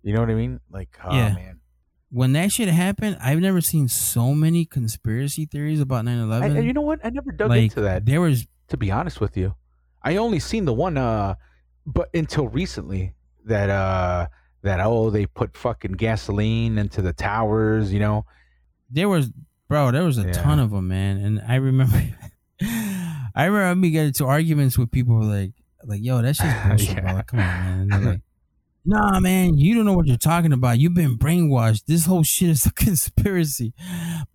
You know what I mean? Like, oh Yeah. man. When that shit happened, I've never seen so many conspiracy theories about 9 I, 11. and you know what? I never dug like, into that. There was, To be honest with you, I only seen the one, uh, but until recently that uh that oh they put fucking gasoline into the towers. You know? there was, bro, there was a Yeah. ton of them, man. And I remember, I remember me getting into arguments with people like, like, yo, that's just bullshit, Yeah. Like, come on, man. Like, nah, man, you don't know what you're talking about. You've been brainwashed. This whole shit is a conspiracy.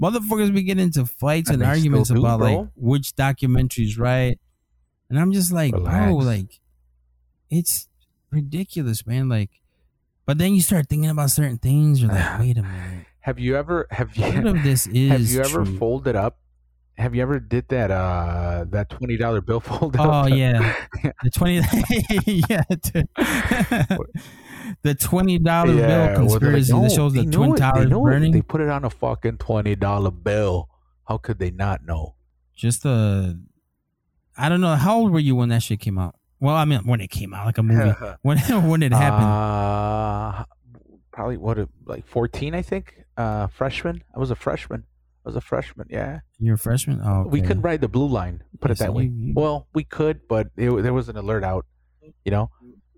Motherfuckers be getting into fights And and arguments do, about bro. like which documentary's right. And I'm just like, bro, like, it's ridiculous, man. Like, but then you start thinking about certain things. You're like, wait a minute. Have you ever have you What if this is have you ever true? folded up? Have you ever did that uh that twenty dollar bill fold up? Oh yeah, the twenty. yeah, the twenty dollar Yeah, bill well, like, conspiracy "No, that shows the twin towers burning. They put it on a fucking twenty dollar bill. How could they not know? Just the, I don't know. How old were you when that shit came out? Well, I mean, when it came out, like a movie. when when it happened? Uh, probably what uh, like fourteen, I think. Uh, freshman. I was a freshman. I was a freshman. Yeah, You're a freshman. Oh, we couldn't ride the blue line. Put it that so way. you- you- Well, we could, but it, there was an alert out. You know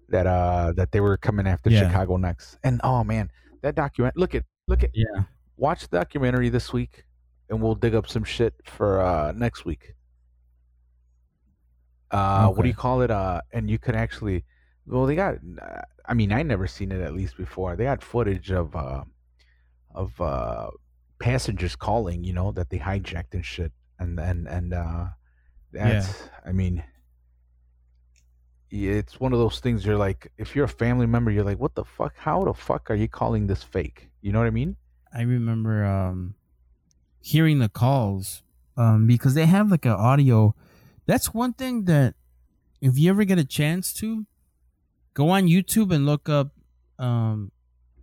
that uh that they were coming after Yeah. Chicago next. And oh man, that document. Look at look at Yeah. watch the documentary this week, and we'll dig up some shit for uh next week. Uh, what do you call it? Uh, and you can actually, well, they got. Uh, I mean, I never seen it at least before. They got footage of uh, of uh, passengers calling, you know, that they hijacked and shit, and and and uh, that's. I mean, it's one of those things. You're like, if you're a family member, you're like, what the fuck? How the fuck are you calling this fake? You know what I mean? I remember um, hearing the calls um, because they have like an audio. That's one thing that if you ever get a chance to go on YouTube and look up um,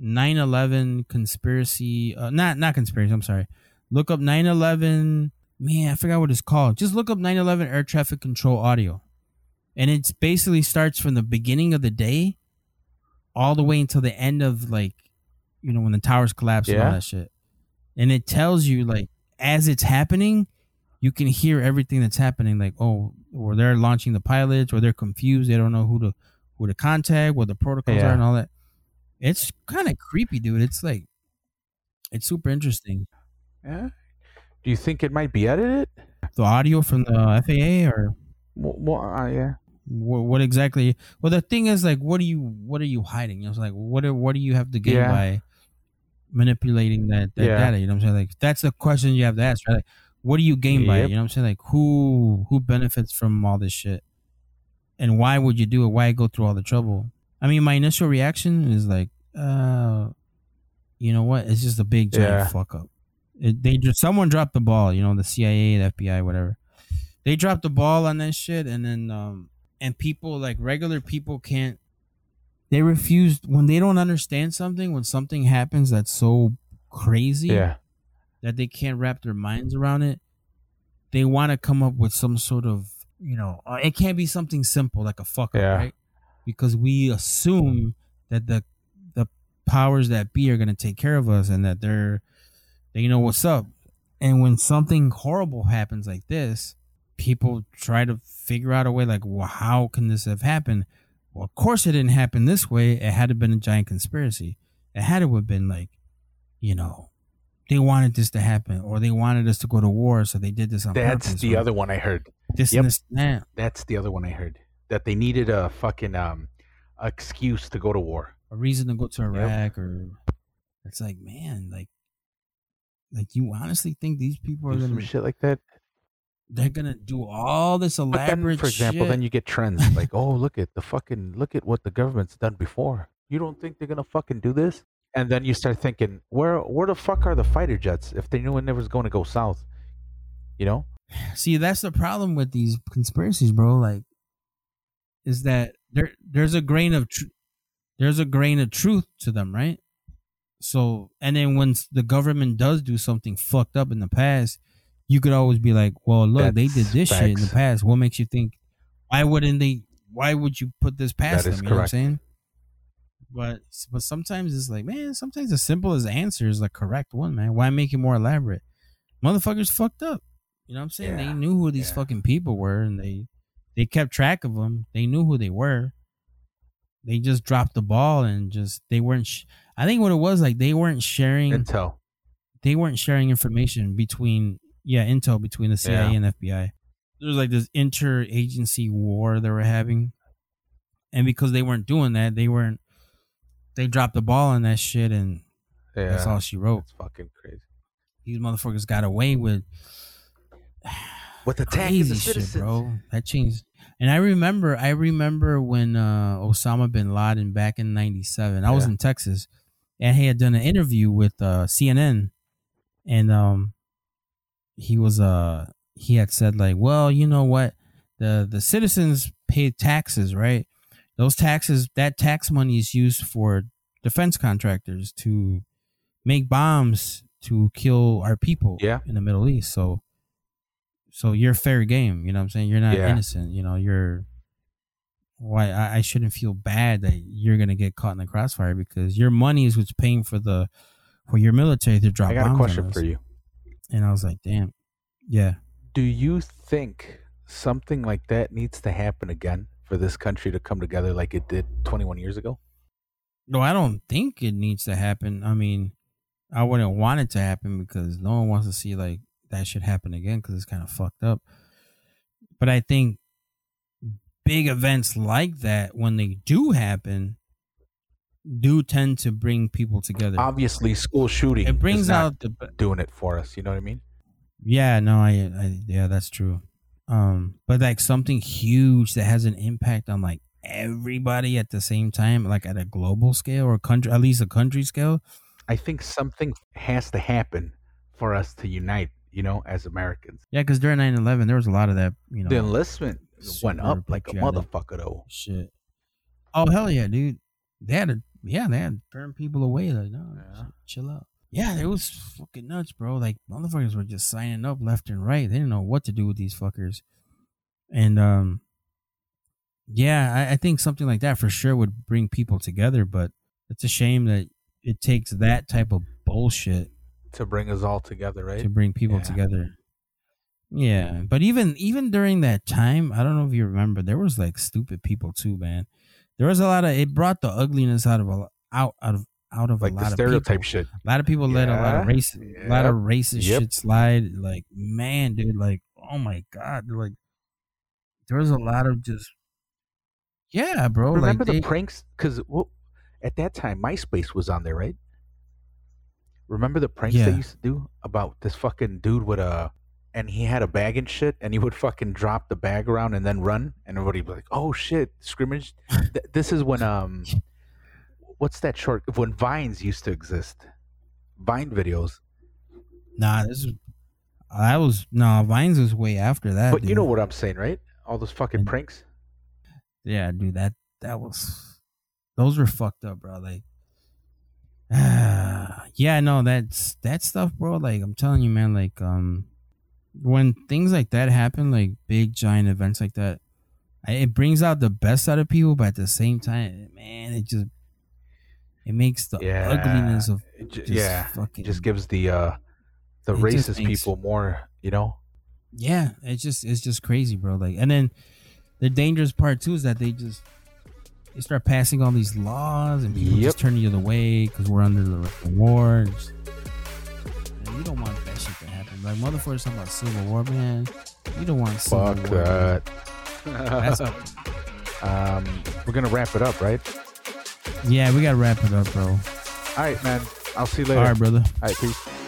9/11 conspiracy. Uh, not not conspiracy. I'm sorry. Look up 9/11. Man, I forgot what it's called. Just look up 9/11 air traffic control audio, and it basically starts from the beginning of the day all the way until the end of like you know when the towers collapse and all that shit and it tells you like as it's happening you can hear everything that's happening like oh or they're launching the pilots or they're confused they don't know who to who to contact what the protocols Yeah. are and all that it's kind of creepy dude it's like it's super interesting Yeah. Do you think it might be edited? the audio from the faa or Well, well uh, yeah. what, what exactly well the thing is like what are you what are you hiding you know, it's like what are, what do you have to gain Yeah. by manipulating that, that Yeah. data you know what i'm saying like that's the question you have to ask right like what do you gain by it? You know what i'm saying? Like who who benefits from all this shit? And why would you do it? Why go through all the trouble? I mean my initial reaction is like uh you know what? It's just a big giant Yeah. fuck up. It, they just someone dropped the ball you know the cia the fbi whatever. They dropped the ball on that shit and then um and people like regular people can't they refuse when they don't understand something when something happens that's so crazy Yeah. That they can't wrap their minds around it they want to come up with some sort of you know uh, it can't be something simple like a fuck up Yeah. right? Because we assume that the the powers that be are going to take care of us and that they're they know what's up. And when something horrible happens like this people try to figure out a way like well how can this have happened? Well of course it didn't happen this way. It had to have been a giant conspiracy. It had to have been like you know they wanted this to happen or they wanted us to go to war so they did this on That's purpose the or other one I heard. this Yep. this that. That's the other one I heard. That they needed a fucking um excuse to go to war. a reason to go to Iraq or it's like man, like like you honestly think these people are Do gonna some shit like that. they're gonna do all this elaborate then, for example, shit? then you get trends like, oh, look at the fucking look at what the government's done before. You don't think they're gonna fucking do this? And then you start thinking, where where the fuck are the fighter jets if they knew it was going to go south? You know? See, that's the problem with these conspiracies, bro. Like, is that there? There's a grain of tr- there's a grain of truth to them, right? So, and then when the government does do something fucked up in the past, you could always be like, "Well, look, they did That's this shit in the past. What makes you think? Why wouldn't they? Why would you put this past That them? You know what I'm saying? But but sometimes it's like, man, sometimes the simplest answer is the correct one, man. Why make it more elaborate? Motherfuckers fucked up. You know what I'm saying? They knew who these yeah. fucking people were, and they they kept track of them. They knew who they were. They just dropped the ball and just they weren't. Sh- I think what it was like they weren't sharing. Intel. they weren't sharing information between yeah intel between the CIA Yeah. and FBI. There was like this interagency war they were having, and because they weren't doing that, they weren't. They dropped the ball on that shit, and Yeah. that's all she wrote. That's fucking crazy. These motherfuckers got away with With attacking crazy the shit, bro. That changed. And I remember, I remember when uh, Osama bin Laden back in '97. I was in Texas, and he had done an interview with uh, CNN, and um, he was uh, he had said like, well, you know what, the the citizens pay taxes, right? Those taxes, that tax money is used for defense contractors to make bombs to kill our people Yeah. in the Middle East. So so you're fair game, you know what I'm saying? You're not Yeah. innocent, you know, you're why I, I shouldn't feel bad that you're gonna get caught in the crossfire because your money is what's paying for the for your military to drop I got a question for you. And I was like, damn. Yeah. Do you think something like that needs to happen again for this country to come together like it did 21 years ago? No, I don't think it needs to happen. I mean, I wouldn't want it to happen because no one wants to see like that should happen again because it's kind of fucked up. But I think big events like that, when they do happen, do tend to bring people together. Obviously, school shooting it brings out the doing it for us. You know what I mean? yeah, no, I, I yeah, that's true. Um, but like something huge that has an impact on like everybody at the same time, like at a global scale or country, at least a country scale. I think something has to happen for us to unite. You know, as Americans, Yeah, because during 9-11, there was a lot of that, you know, the enlistment went up like a motherfucker, though. shit. Oh hell yeah, dude! They had to, yeah, they had to turn people away. Like, no, Yeah. chill out. Yeah, it was fucking nuts, bro. Like motherfuckers were just signing up left and right. They didn't know what to do with these fuckers. And um, yeah, I, I think something like that for sure would bring people together. But it's a shame that it takes that type of bullshit To bring us all together, right? to bring people Yeah. together. Yeah, but even even during that time, I don't know if you remember, there was like stupid people too, man. There was a lot of it brought the ugliness out of a out out of out of like a the lot of stereotype people. shit. A lot of people let a lot of Yeah, race, a lot of racist yep. shit slide. Like man, dude, like oh my god, like there was a lot of just yeah, bro. Remember like the they, pranks? Because well, at that time, MySpace was on there, right? Remember the pranks Yeah. they used to do about this fucking dude with a, and he had a bag and shit, and he would fucking drop the bag around and then run, and everybody would be like, "Oh shit, scrimmage!" Th- this is when um, what's that short? When Vines used to exist, Vine videos. nah, this was that was no Vines was way after that. But you know what I'm saying, right? All those fucking pranks. Yeah, dude, that that was those were fucked up, bro. Like, ah, yeah, no, that's that stuff, bro. Like, I'm telling you, man. Like, um, when things like that happen, like big giant events like that, it brings out the best out of people, but at the same time, man, it just it makes the Yeah, ugliness of just yeah, fucking it just gives the uh, the racist makes- people more, you know. Yeah, it's just it's just crazy, bro. Like, and then the dangerous part too is that they just they start passing all these laws and people Yep. just turn the other way because we're under the, war. And just- man, you don't want that shit to happen. Like motherfuckers talking about civil war, man. You don't want civil Fuck war. that. That's um, we're gonna wrap it up, right? Yeah, we gotta wrap it up, bro. All right, man. I'll see you later. All right, brother. All right, peace.